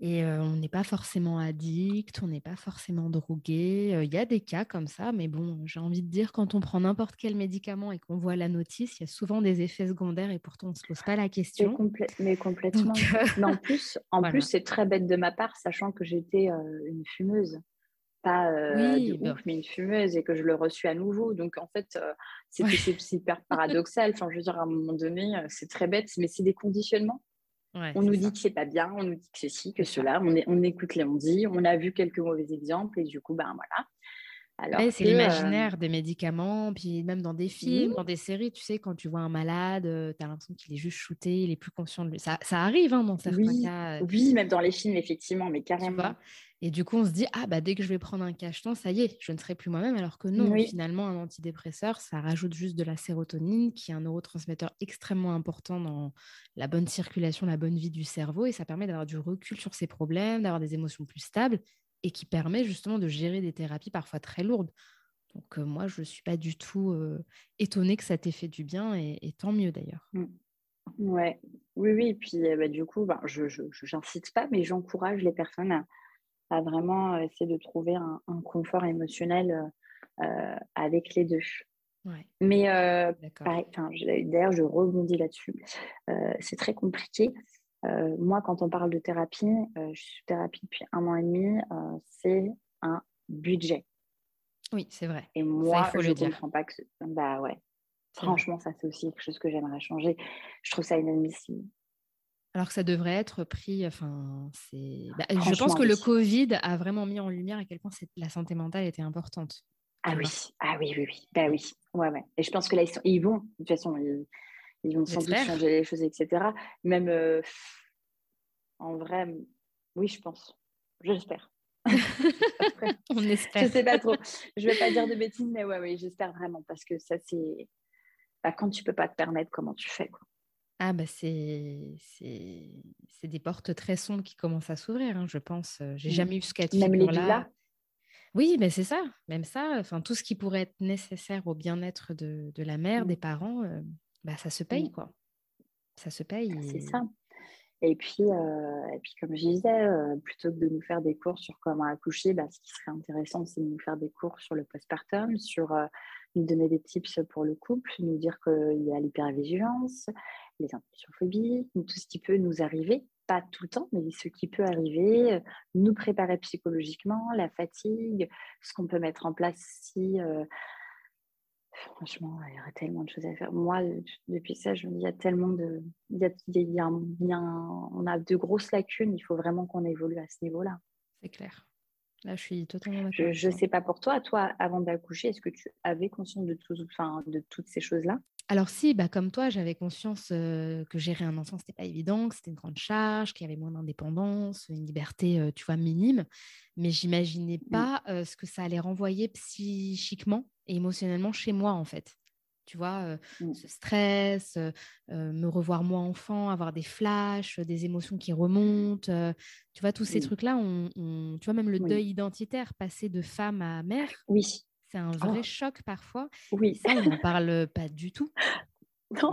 Et on n'est pas forcément addict, on n'est pas forcément drogué. Il y a des cas comme ça, mais bon, j'ai envie de dire, quand on prend n'importe quel médicament et qu'on voit la notice, il y a souvent des effets secondaires et pourtant on ne se pose pas la question. Mais, complètement. mais en plus, en [LAUGHS] plus c'est très bête de ma part, sachant que j'étais une fumeuse. Pas oui, bah mais une fumeuse et que je le reçus à nouveau. Donc en fait, c'est super paradoxal. Enfin, je veux dire, à un moment donné, c'est très bête, mais c'est des conditionnements on nous dit que c'est pas bien, on nous dit que ceci, que cela, on, on écoute les on dit, on a vu quelques mauvais exemples et du coup, ben voilà. C'est l'imaginaire euh, des médicaments, puis même dans des films, dans des séries, tu sais, quand tu vois un malade, tu as l'impression qu'il est juste shooté, il est plus conscient de lui. Ça, arrive hein, dans certains cas. Oui, même dans les films, effectivement, mais carrément. Et du coup, on se dit, ah bah dès que je vais prendre un cacheton, ça y est, je ne serai plus moi-même. Alors que non, finalement, un antidépresseur, ça rajoute juste de la sérotonine, qui est un neurotransmetteur extrêmement important dans la bonne circulation, la bonne vie du cerveau. Et ça permet d'avoir du recul sur ses problèmes, d'avoir des émotions plus stables et qui permet justement de gérer des thérapies parfois très lourdes. Donc euh, moi, je ne suis pas du tout euh, étonnée que ça t'ait fait du bien et, tant mieux d'ailleurs. Mmh. Ouais, oui, oui. Et puis euh, bah, du coup, ben, je n'incite pas, mais j'encourage les personnes à à vraiment essayer de trouver un, confort émotionnel avec les deux. Mais d'ailleurs, je rebondis là-dessus. c'est très compliqué. Moi, quand on parle de thérapie, je suis thérapie depuis un an et demi, c'est un budget. Oui, c'est vrai. Et moi, je ne comprends pas que. Bah ouais. Franchement, ça, c'est aussi quelque chose que j'aimerais changer. Je trouve ça inadmissible alors que ça devrait être pris. Enfin, c'est. Bah, je pense que le Covid a vraiment mis en lumière à quel point la santé mentale était importante. Ah oui, ah oui, oui, oui. Bah oui, ouais, ouais. Et je pense que là, ils, vont, de toute façon, ils, vont sans doute changer les choses, etc. Même euh, en vrai, oui, je pense. J'espère. [LAUGHS] On espère. Je sais pas trop. Je vais pas dire de bêtises, mais ouais, ouais, j'espère vraiment parce que ça, c'est. Bah, quand tu peux pas te permettre, comment tu fais, quoi. Ah bah c'est des portes très sombres qui commencent à s'ouvrir, hein, je pense. J'ai mmh. jamais eu ce cas de Même les là. Oui, mais c'est ça, même ça. Enfin, tout ce qui pourrait être nécessaire au bien-être de, la mère, mmh. des parents, bah, ça se paye, quoi. Ça se paye. C'est ça. Et puis, et puis, comme je disais, plutôt que de nous faire des cours sur comment accoucher, bah, ce qui serait intéressant, c'est de nous faire des cours sur le postpartum, sur nous donner des tips pour le couple, nous dire qu'il y a l'hypervigilance, les impulsions phobies, tout ce qui peut nous arriver, pas tout le temps, mais ce qui peut arriver, nous préparer psychologiquement, la fatigue, ce qu'on peut mettre en place si Franchement, il y aurait tellement de choses à faire. Moi, depuis ça, je me dis, il y a tellement de. Il y a, on a de grosses lacunes, il faut vraiment qu'on évolue à ce niveau-là. C'est clair. Là, je suis totalement Je ne sais pas pour toi, toi, avant d'accoucher, est-ce que tu avais conscience de, tout, enfin, de toutes ces choses-là? Alors si, bah, comme toi, j'avais conscience que gérer un enfant, c'était pas évident, que c'était une grande charge, qu'il y avait moins d'indépendance, une liberté, tu vois, minime. Mais j'imaginais mmh. pas ce que ça allait renvoyer psychiquement et émotionnellement chez moi, en fait. Tu vois, mmh. ce stress, me revoir moi enfant, avoir des flashs, des émotions qui remontent. tu vois, tous ces trucs-là, on, tu vois, même le deuil identitaire, passer de femme à mère. Oui. C'est un vrai oh. choc parfois. Oui. ça, on n'en parle pas du tout. [LAUGHS] Non,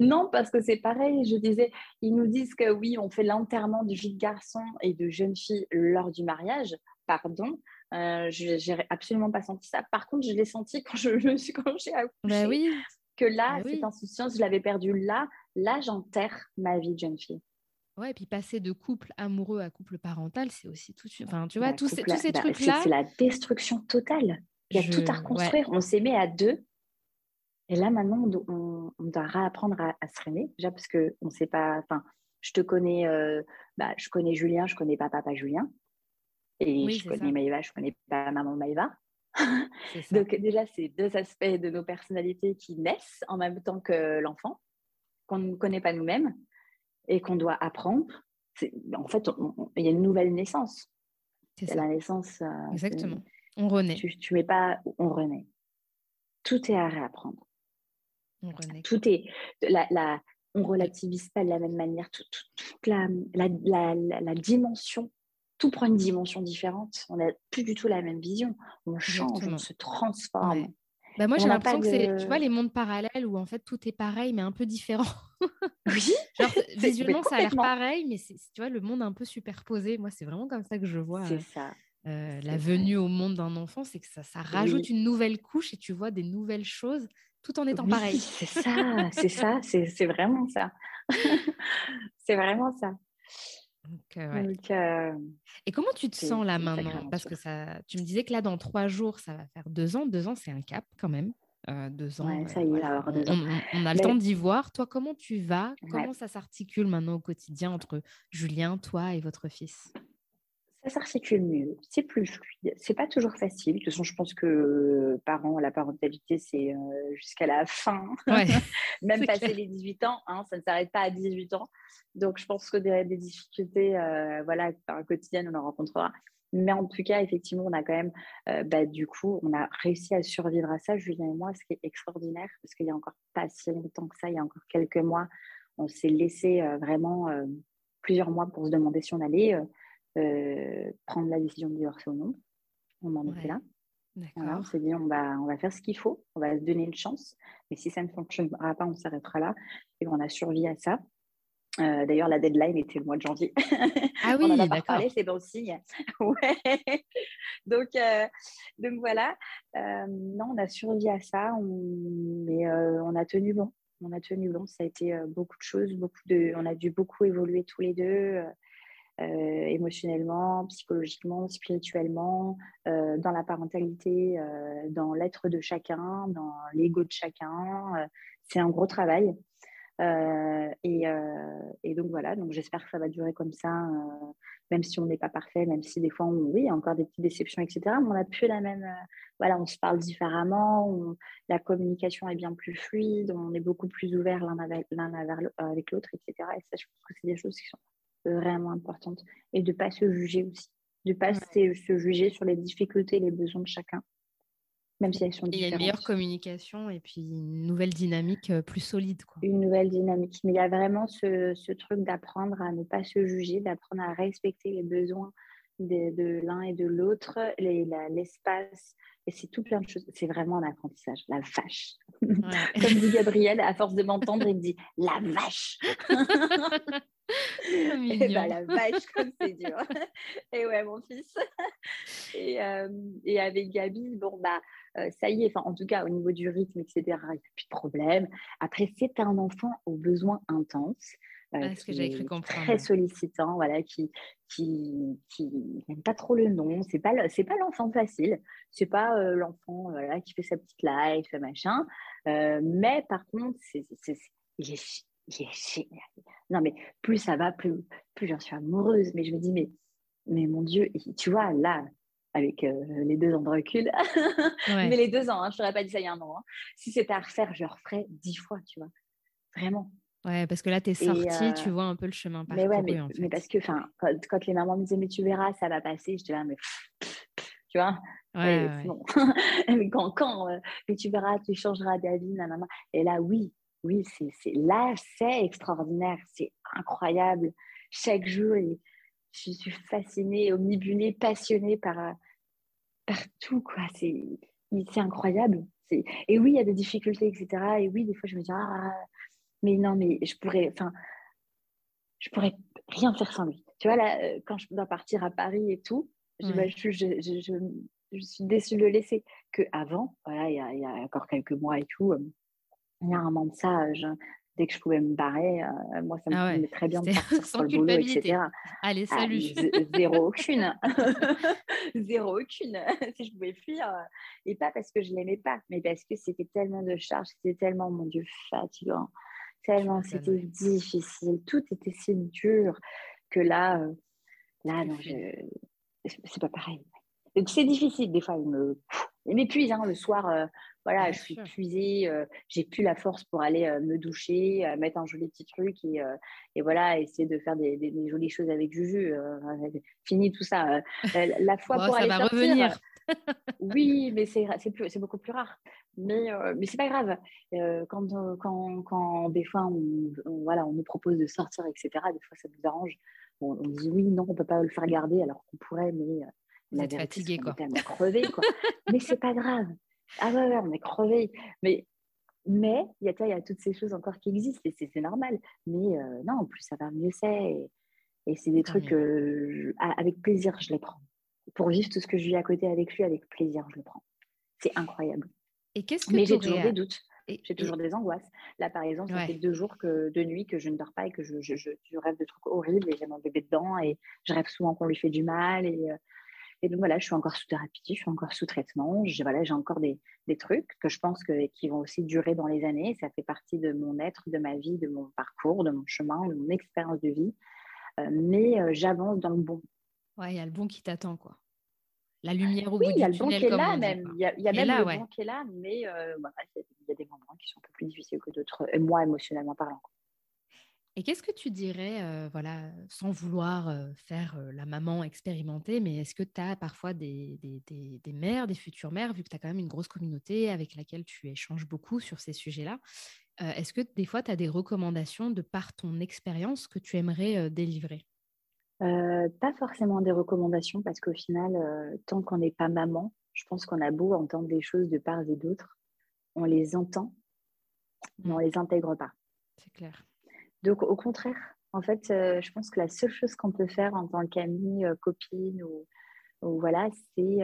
non, parce que c'est pareil. Je disais, ils nous disent que oui, on fait l'enterrement de vie de garçon et de jeune fille lors du mariage. Pardon, euh, je n'ai absolument pas senti ça. Par contre, je l'ai senti quand je, quand j'ai accouché. Bah oui. Que là, bah cette insouciance, je l'avais perdue là. Là, j'enterre ma vie de jeune fille. Ouais, et puis passer de couple amoureux à couple parental, c'est aussi tout. Enfin, tu vois, bah, tous, ces, tous ces bah, trucs-là. C'est la destruction totale. Il y a tout à reconstruire. On s'aimait à deux. Et là, maintenant, on, doit réapprendre à, se aimer. Déjà, parce qu'on ne sait pas. Enfin, je te connais, euh, bah, je connais Julien, je ne connais pas papa Julien. Et je connais Maïva, je ne connais pas maman Maïva. [LAUGHS] Donc, déjà, c'est deux aspects de nos personnalités qui naissent en même temps que l'enfant, qu'on ne connaît pas nous-mêmes et qu'on doit apprendre. En fait, il y a une nouvelle naissance. C'est la naissance. Euh, Exactement. On renaît. Tu, tu mets pas, on renaît. Tout est à réapprendre. On renaît. Tout est, la, la, on relativise pas de la même manière. Toute, la, la, dimension, tout prend une dimension différente. On n'a plus du tout la même vision. On change, on se transforme. Bah moi, j'ai l'impression que c'est, tu vois, les mondes parallèles où en fait tout est pareil, mais un peu différent. oui. [LAUGHS] [LAUGHS] visuellement, ça a l'air pareil, mais c'est, tu vois, le monde un peu superposé. Moi, c'est vraiment comme ça que je vois. C'est ça. Euh, la venue au monde d'un enfant, c'est que ça, ça rajoute une nouvelle couche et tu vois des nouvelles choses tout en étant pareil. C'est ça, c'est ça, c'est vraiment ça. c'est vraiment ça. [LAUGHS] Euh, euh, et comment tu te sens là maintenant? Parce que ça, tu me disais que là, dans trois jours, ça va faire deux ans. Deux ans, c'est un cap quand même. deux ans. ça y est, alors, deux on, on, a le temps d'y voir. Toi, comment tu vas? Comment ça s'articule maintenant au quotidien entre Julien, toi et votre fils? Ça s'articule mieux, c'est plus fluide. C'est pas toujours facile. De toute façon, je pense que parents, la parentalité, c'est euh, jusqu'à la fin. [LAUGHS] Même passer les 18 ans, hein, ça ne s'arrête pas à 18 ans. Donc, je pense que des, des difficultés, euh, voilà, par quotidienne, on en rencontrera. Mais en tout cas, effectivement, on a quand même, euh, bah, du coup, on a réussi à survivre à ça, Julien et moi, ce qui est extraordinaire, parce qu'il y a encore pas si longtemps que ça, il y a encore quelques mois, on s'est laissé vraiment plusieurs mois pour se demander si on allait euh, prendre la décision de divorcer ou non. On en était là. on s'est dit, on va, on va faire ce qu'il faut, on va se donner une chance. Mais si ça ne fonctionnera pas, on s'arrêtera là. Et on a survécu à ça. Euh, d'ailleurs, la deadline était le mois de janvier. Ah oui, [LAUGHS] on en a pas parlé, c'est bon signe. [LAUGHS] ouais. donc, euh, donc voilà. non, on a survécu à ça, mais on a tenu bon. On a tenu bon. Ça a été beaucoup de choses, beaucoup de. On a dû beaucoup évoluer tous les deux. Euh, émotionnellement, psychologiquement, spirituellement, euh, dans la parentalité, euh, dans l'être de chacun, dans l'ego de chacun. c'est un gros travail. Et, donc voilà, donc j'espère que ça va durer comme ça, même si on n'est pas parfait, même si des fois, on, oui, encore des petites déceptions, etc. Mais on n'a plus la même, voilà, on se parle différemment, la communication est bien plus fluide, on est beaucoup plus ouvert l'un avec l'autre, etc. Et ça, je pense que c'est des choses qui sont vraiment importante. Et de ne pas se juger aussi. De ne pas se, juger sur les difficultés et les besoins de chacun. Même si elles sont différentes. Il y a une meilleure communication et puis une nouvelle dynamique euh, plus solide. Quoi. Une nouvelle dynamique. Mais il y a vraiment ce, ce truc d'apprendre à ne pas se juger, d'apprendre à respecter les besoins de, de l'un et de l'autre, l'espace. et c'est tout plein de choses. C'est vraiment un apprentissage. La vache. [LAUGHS] Comme dit Gabriel, à force de m'entendre, il me dit la vache. [LAUGHS] Et bah, la vache, comme c'est dur. [LAUGHS] et ouais, mon fils. et, euh, et, avec Gabi, bon, bah, euh, ça y est, en tout cas, au niveau du rythme, etc., il n'y a plus de problème. Après, c'est un enfant aux besoins intenses. Euh, ce que j'avais cru comprendre. Très sollicitant, voilà, qui qui qui n'aime pas trop le nom. C'est pas c'est pas l'enfant facile. C'est pas euh, l'enfant voilà qui fait sa petite life, machin. Euh, mais par contre, c'est il est, il est génial. Non mais plus ça va, plus plus j'en suis amoureuse. Mais je me dis mais mais mon Dieu, tu vois là avec les deux ans de recul. [LAUGHS] mais les deux ans, hein, je t'aurais pas dit ça il y a un an. Hein. Si c'était à refaire, je referais dix fois, tu vois. Vraiment. Ouais, parce que là, tu es sortie, tu vois un peu le chemin parcouru. Mais ouais, mais, mais parce que quand, quand, les mamans me disaient, mais tu verras, ça va passer, je te dis, mais tu vois? Ouais, [LAUGHS] mais quand, quand mais tu verras, tu changeras d'avis, nanana. Et là, oui, oui, c'est là, c'est extraordinaire, c'est incroyable. Chaque jour, je suis fascinée, omnibulée, passionnée par, par tout, quoi. C'est incroyable. Et oui, il y a des difficultés, etc. Et oui, des fois, je me dis, ah, mais non, mais je pourrais, enfin, je pourrais rien faire sans lui. Tu vois, là, euh, quand je dois partir à Paris et tout, je, je, je, je, suis déçue de le laisser. Que avant, voilà, il y, a, il y a encore quelques mois et tout, euh, il y a un moment de ça, dès que je pouvais me barrer, euh, moi, ça me ah ouais. très bien de partir [LAUGHS] sur le boulot, etc. Allez, ah, salut. [LAUGHS] [LAUGHS] zéro aucune. zéro aucune. si je pouvais fuir. Et pas parce que je l'aimais pas, mais parce que c'était tellement de charges, c'était tellement, mon Dieu, fatigant tellement c'était difficile, tout était si dur que là, euh, là, non, c'est pas pareil. C'est difficile, des fois, il me, m'épuise hein, le soir. Euh, voilà, je suis épuisée, euh, j'ai plus la force pour aller me doucher, mettre un joli petit truc et, et voilà, essayer de faire des, des, jolies choses avec Juju. [LAUGHS] fini tout ça. la fois pour ça aller va revenir oui, mais c'est beaucoup plus rare. Mais euh, mais c'est pas grave. Euh, quand, quand, quand des fois on, voilà on nous propose de sortir etc. Des fois ça nous arrange. On, dit oui non on peut pas le faire garder alors qu'on pourrait mais euh, on est fatigué quoi. On est crevé quoi. [LAUGHS] mais c'est pas grave. Ah ouais, ouais on est crevé. Mais mais il y y a toutes ces choses encore qui existent et c'est normal. Mais non plus ça va mieux c'est et, et c'est des trucs que avec plaisir je les prends pour vivre tout ce que je vis à côté avec lui, avec plaisir, je le prends. C'est incroyable. Et qu'est-ce que Mais j'ai toujours des doutes. J'ai toujours des angoisses. Là, par exemple, ça fait deux jours, que, deux nuits que je ne dors pas et que je, je, je, rêve de trucs horribles et j'ai mon bébé dedans et je rêve souvent qu'on lui fait du mal. Et, euh, et donc voilà, je suis encore sous thérapie, je suis encore sous traitement. J'ai voilà, encore des, des, trucs que je pense que, qui vont aussi durer dans les années. Ça fait partie de mon être, de ma vie, de mon parcours, de mon chemin, de mon expérience de vie. Euh, mais euh, j'avance dans le bon. Ouais, il y a le bon qui t'attend, quoi. La lumière au oui, bout il y a le bon qui est là même. Il y a, y a même le bon qui est là, mais euh, il y, a des moments qui sont un peu plus difficiles que d'autres, et moi émotionnellement parlant. Et qu'est-ce que tu dirais, euh, voilà, sans vouloir euh, faire la maman expérimentée, mais est-ce que tu as parfois des, des, des, des, mères, des futures mères, vu que tu as quand même une grosse communauté avec laquelle tu échanges beaucoup sur ces sujets-là Est-ce que des fois tu as des recommandations de par ton expérience que tu aimerais délivrer? Euh, pas forcément des recommandations parce qu'au final, euh, tant qu'on n'est pas maman, je pense qu'on a beau entendre des choses de part et d'autre, on les entend, mais on mm. les intègre pas. C'est clair. Donc au contraire, en fait, euh, je pense que la seule chose qu'on peut faire en tant qu'amie, copine ou, ou voilà, c'est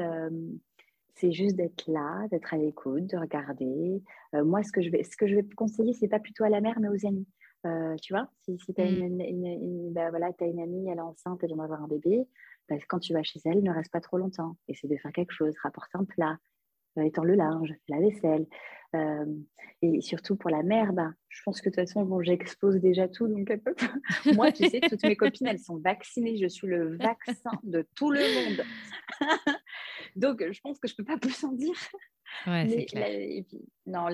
c'est juste d'être là, d'être à l'écoute, de regarder. moi, ce que je vais, ce que je vais conseiller, c'est pas plutôt à la mère, mais aux amis. Euh, tu vois, si, si tu as, mmh. une, bah, voilà, as une amie, elle est enceinte, elle vient d'avoir un bébé, bah, quand tu vas chez elle, ne reste pas trop longtemps. Essaie de faire quelque chose, rapporter un plat, euh, étendre le linge, la vaisselle. Euh, et surtout pour la mère, bah, je pense que de toute façon, bon, j'expose déjà tout. Donc [LAUGHS] Moi, tu sais, toutes mes copines, elles sont vaccinées. Je suis le vaccin de tout le monde. [LAUGHS] donc, je pense que je ne peux pas [LAUGHS] plus en dire. Ouais, clair. non,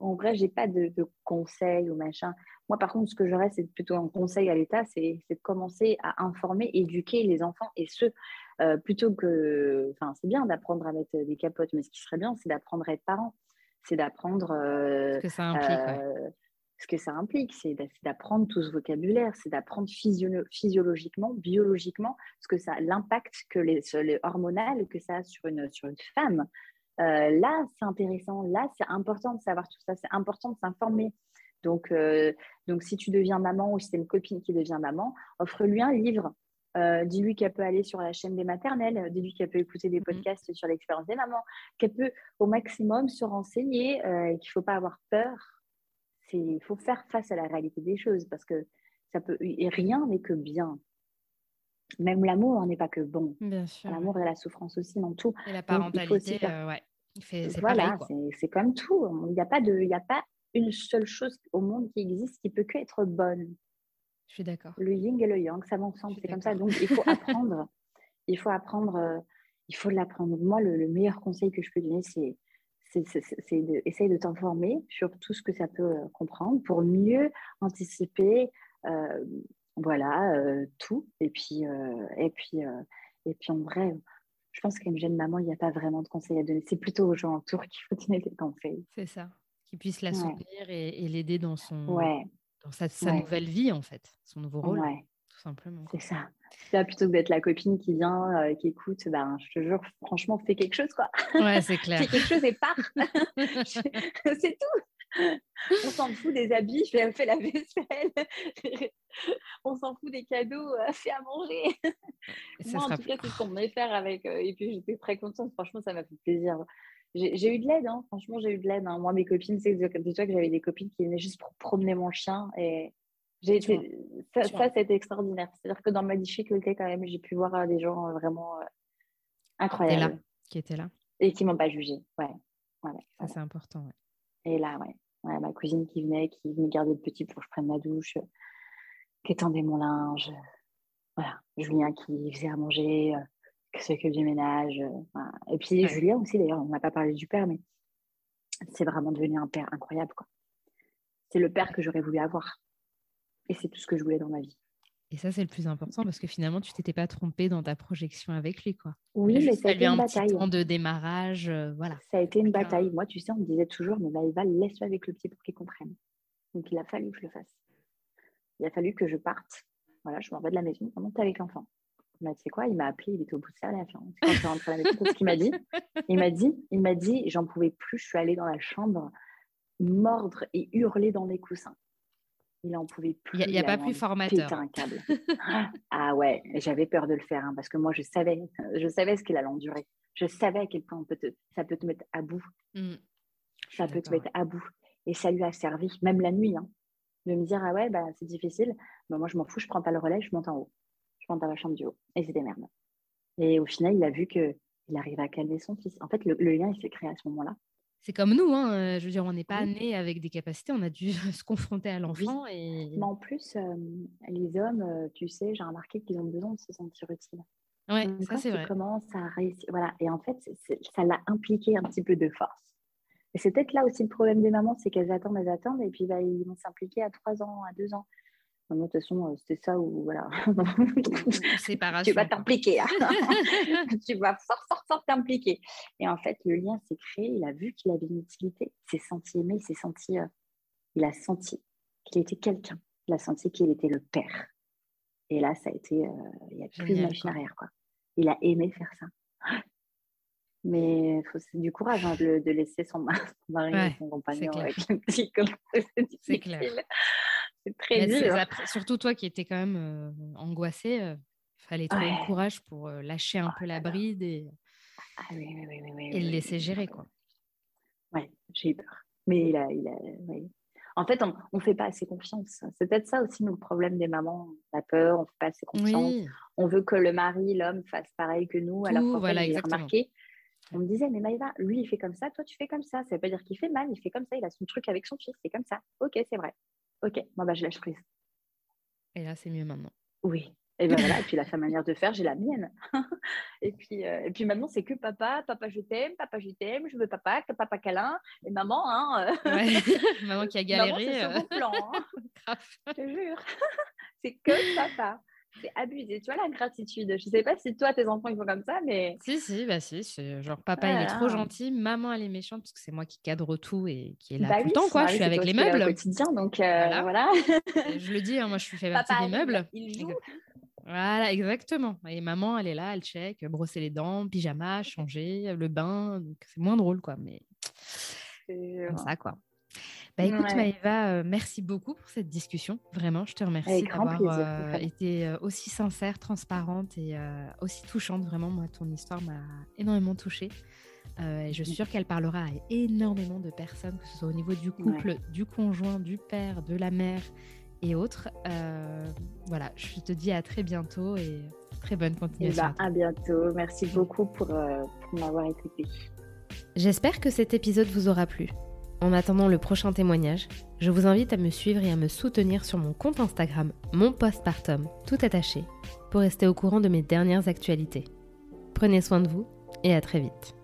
en vrai, j'ai pas de, de, conseils ou machin. Moi, par contre, ce que j'aurais, c'est plutôt un conseil à l'État, c'est de commencer à informer, éduquer les enfants et ceux, euh, plutôt que. Enfin, c'est bien d'apprendre à mettre des capotes, mais ce qui serait bien, c'est d'apprendre à être parent. C'est d'apprendre. Euh, ce que ça implique. Euh, ce que ça implique, c'est d'apprendre tout ce vocabulaire, c'est d'apprendre physiologiquement, biologiquement, ce que ça, l'impact que les, les hormonal que ça a sur une, sur une femme. là, c'est intéressant. Là, c'est important de savoir tout ça. C'est important de s'informer Donc, donc, si tu deviens maman ou si c'est une copine qui devient maman, offre-lui un livre. dis-lui qu'elle peut aller sur la chaîne des maternelles, dis-lui qu'elle peut écouter des mmh podcasts sur l'expérience des mamans, qu'elle peut au maximum se renseigner et qu'il ne faut pas avoir peur. Il faut faire face à la réalité des choses parce que ça peut, et rien n'est que bien. Même l'amour n'est pas que bon. L'amour et la souffrance aussi dans tout. Et la parentalité, ouais. voilà, c'est comme tout. Il n'y a pas de, il n'y a pas une seule chose au monde qui existe qui peut que être bonne. Je suis d'accord. Le yin et le yang, ça va ensemble, c'est comme ça. Donc il faut apprendre. il faut apprendre. Euh, il faut l'apprendre. Moi, le, meilleur conseil que je peux donner, c'est c'est d'essayer de t'informer sur tout ce que ça peut euh, comprendre pour mieux anticiper euh, voilà tout. Et puis et puis et puis en vrai je pense qu'une jeune maman il n'y a pas vraiment de conseils à donner. C'est plutôt aux gens autour qu'il faut [LAUGHS] donner des conseils. C'est ça. Qui puisse la soutenir et, l'aider dans son dans sa, nouvelle vie en fait, son nouveau rôle, tout simplement. C'est ça. Là, plutôt que d'être la copine qui vient, euh, qui écoute, ben, je te jure, franchement, fais quelque chose quoi. Ouais, [LAUGHS] c'est clair. fais quelque chose et pars. [LAUGHS] c'est tout. On s'en fout des habits, je fais la vaisselle. [LAUGHS] On s'en fout des cadeaux, euh, fais à manger. Moi, en tout cas, c'est ce qu'on venait faire avec. Euh, et puis, j'étais très contente. Franchement, ça m'a fait plaisir. J'ai eu de l'aide, hein. franchement, j'ai eu de l'aide. Hein. Moi, mes copines, c'est déjà que j'avais des copines qui venaient juste pour promener mon chien. Et j'ai été... ça, ça c'était extraordinaire. C'est-à-dire que dans ma difficulté, quand même, j'ai pu voir euh, des gens euh, vraiment euh, incroyables. Qui étaient là. Et qui m'ont pas jugé. Ouais. ça, c'est important. Et là, ouais. Ma cousine qui venait, qui venait garder le petit pour que je prenne ma douche, qui étendait mon linge. Voilà. Julien qui faisait à manger c'est que du ménage. Euh, et puis Julien aussi, d'ailleurs, on n'a pas parlé du père, mais c'est vraiment devenu un père incroyable. Quoi. C'est le père que j'aurais voulu avoir. Et c'est tout ce que je voulais dans ma vie. Et ça, c'est le plus important parce que finalement, tu t'étais pas trompée dans ta projection avec lui. Quoi. Oui, mais ça a été une un bataille. Petit temps de démarrage. Euh, voilà. Ça a été une bataille. Moi, tu sais, on me disait toujours, mais va laisse-le avec le petit pour qu'il comprenne. Donc, il a fallu que je le fasse. Il a fallu que je parte. Voilà, je m'en vais de la maison, on monte avec l'enfant. Bah, tu sais quoi, il m'a appelé, il était au bout de sa lèvre. Hein. Quand je suis rentrée à la maison, ce qu'il m'a dit. Il m'a dit, il m'a dit, j'en pouvais plus, je suis allée dans la chambre mordre et hurler dans les coussins. Il n'en pouvait plus. Il n'y a, pas plus formateur. un câble. [LAUGHS] ah ouais, j'avais peur de le faire hein, parce que moi, je savais, je savais ce qu'il allait endurer. Je savais à quel point peut ça peut te mettre à bout. Mmh. Ça peut te mettre à bout. Et ça lui a servi, même la nuit, hein, de me dire, ah ouais, bah, c'est difficile. Bah, moi, je m'en fous, je prends pas le relais, je monte en haut dans la chambre du haut. Et c'était merde. Et au final, il a vu qu'il arrivait à calmer son fils. En fait, le, lien, il s'est créé à ce moment-là. C'est comme nous, hein. Je veux dire, on n'est pas né avec des capacités, on a dû [LAUGHS] se confronter à l'enfant. Et... Mais en plus, euh, les hommes, tu sais, j'ai remarqué qu'ils ont besoin de se sentir utiles. Ouais, ça c'est vrai. Voilà. Et en fait, ça l'a impliqué un petit peu de force. Et c'est peut-être là aussi le problème des mamans, c'est qu'elles attendent, elles attendent, et puis bah, ils vont s'impliquer à 3 ans, à 2 ans de toute façon, euh, c'était ça ou voilà. [LAUGHS] tu vas t'impliquer. Hein. [LAUGHS] [LAUGHS] tu vas fort, fort, fort t'impliquer. Et en fait, le lien s'est créé. Il a vu qu'il avait une utilité. Il s'est senti aimé. Il s'est senti. Euh, il a senti qu'il était quelqu'un. Il a senti qu'il était le père. Et là, ça a été. Euh, il n'y a plus de machine arrière. Quoi. Il a aimé faire ça. [GASPS] Mais c'est du courage hein, de, laisser son, mari et son compagnon avec un petit C'est clair. C'est très dur. surtout toi qui étais quand même euh, angoissée, il euh, fallait trouver le courage pour euh, lâcher un peu la bride et, ah, oui, oui, oui, et le laisser gérer. Quoi. Ouais, j'ai eu peur. Mais il a, il a, En fait, on ne fait pas assez confiance. C'est peut-être ça aussi notre problème des mamans. On a peur, on ne fait pas assez confiance. On veut que le mari, l'homme, fasse pareil que nous. à la fois, voilà, remarqué. On me disait, mais Maïva, lui, il fait comme ça, toi, tu fais comme ça. Ça ne veut pas dire qu'il fait mal, il fait comme ça, il a son truc avec son fils, c'est comme ça. Ok, c'est vrai. Ok, moi bah, je lâche prise. Et là, c'est mieux maintenant. Oui. Et ben voilà, et puis la sa manière de faire, j'ai la mienne. [LAUGHS] et, puis, euh, et puis maintenant, c'est que papa, papa je t'aime, papa je t'aime, je veux papa, papa câlin, et maman, hein. Euh, [LAUGHS] maman qui a [LAUGHS] galéré. c'est sur euh. plan, hein. je te jure. c'est que papa c'est abusé. Tu vois, la gratitude. Je sais pas si toi, tes enfants, ils font comme ça, mais. Si, si, bah si. Genre, papa, il est trop gentil, maman, elle est méchante, parce que c'est moi qui cadre tout et qui est là bah tout le temps, quoi. je suis avec les meubles. Au quotidien, donc euh, voilà. je le dis, hein, moi, je suis fait [LAUGHS] partie des meubles. Voilà, exactement. Et maman, elle est là, elle check, brosser les dents, pyjama, changer, le bain. Donc, c'est moins drôle, quoi. Mais. Comme ça, quoi. Bah écoute Maëva, merci beaucoup pour cette discussion. Vraiment, je te remercie d'avoir été aussi sincère, transparente et aussi touchante. Vraiment, moi, ton histoire m'a énormément touchée. et je suis sûre qu'elle parlera à énormément de personnes, que ce soit au niveau du couple, du conjoint, du père, de la mère et autres. voilà, je te dis à très bientôt et très bonne eh continuation. Ben, à bientôt. Merci beaucoup pour, pour m'avoir écouté. J'espère que cet épisode vous aura plu. En attendant le prochain témoignage, je vous invite à me suivre et à me soutenir sur mon compte Instagram, mon postpartum, tout attaché, pour rester au courant de mes dernières actualités. Prenez soin de vous et à très vite.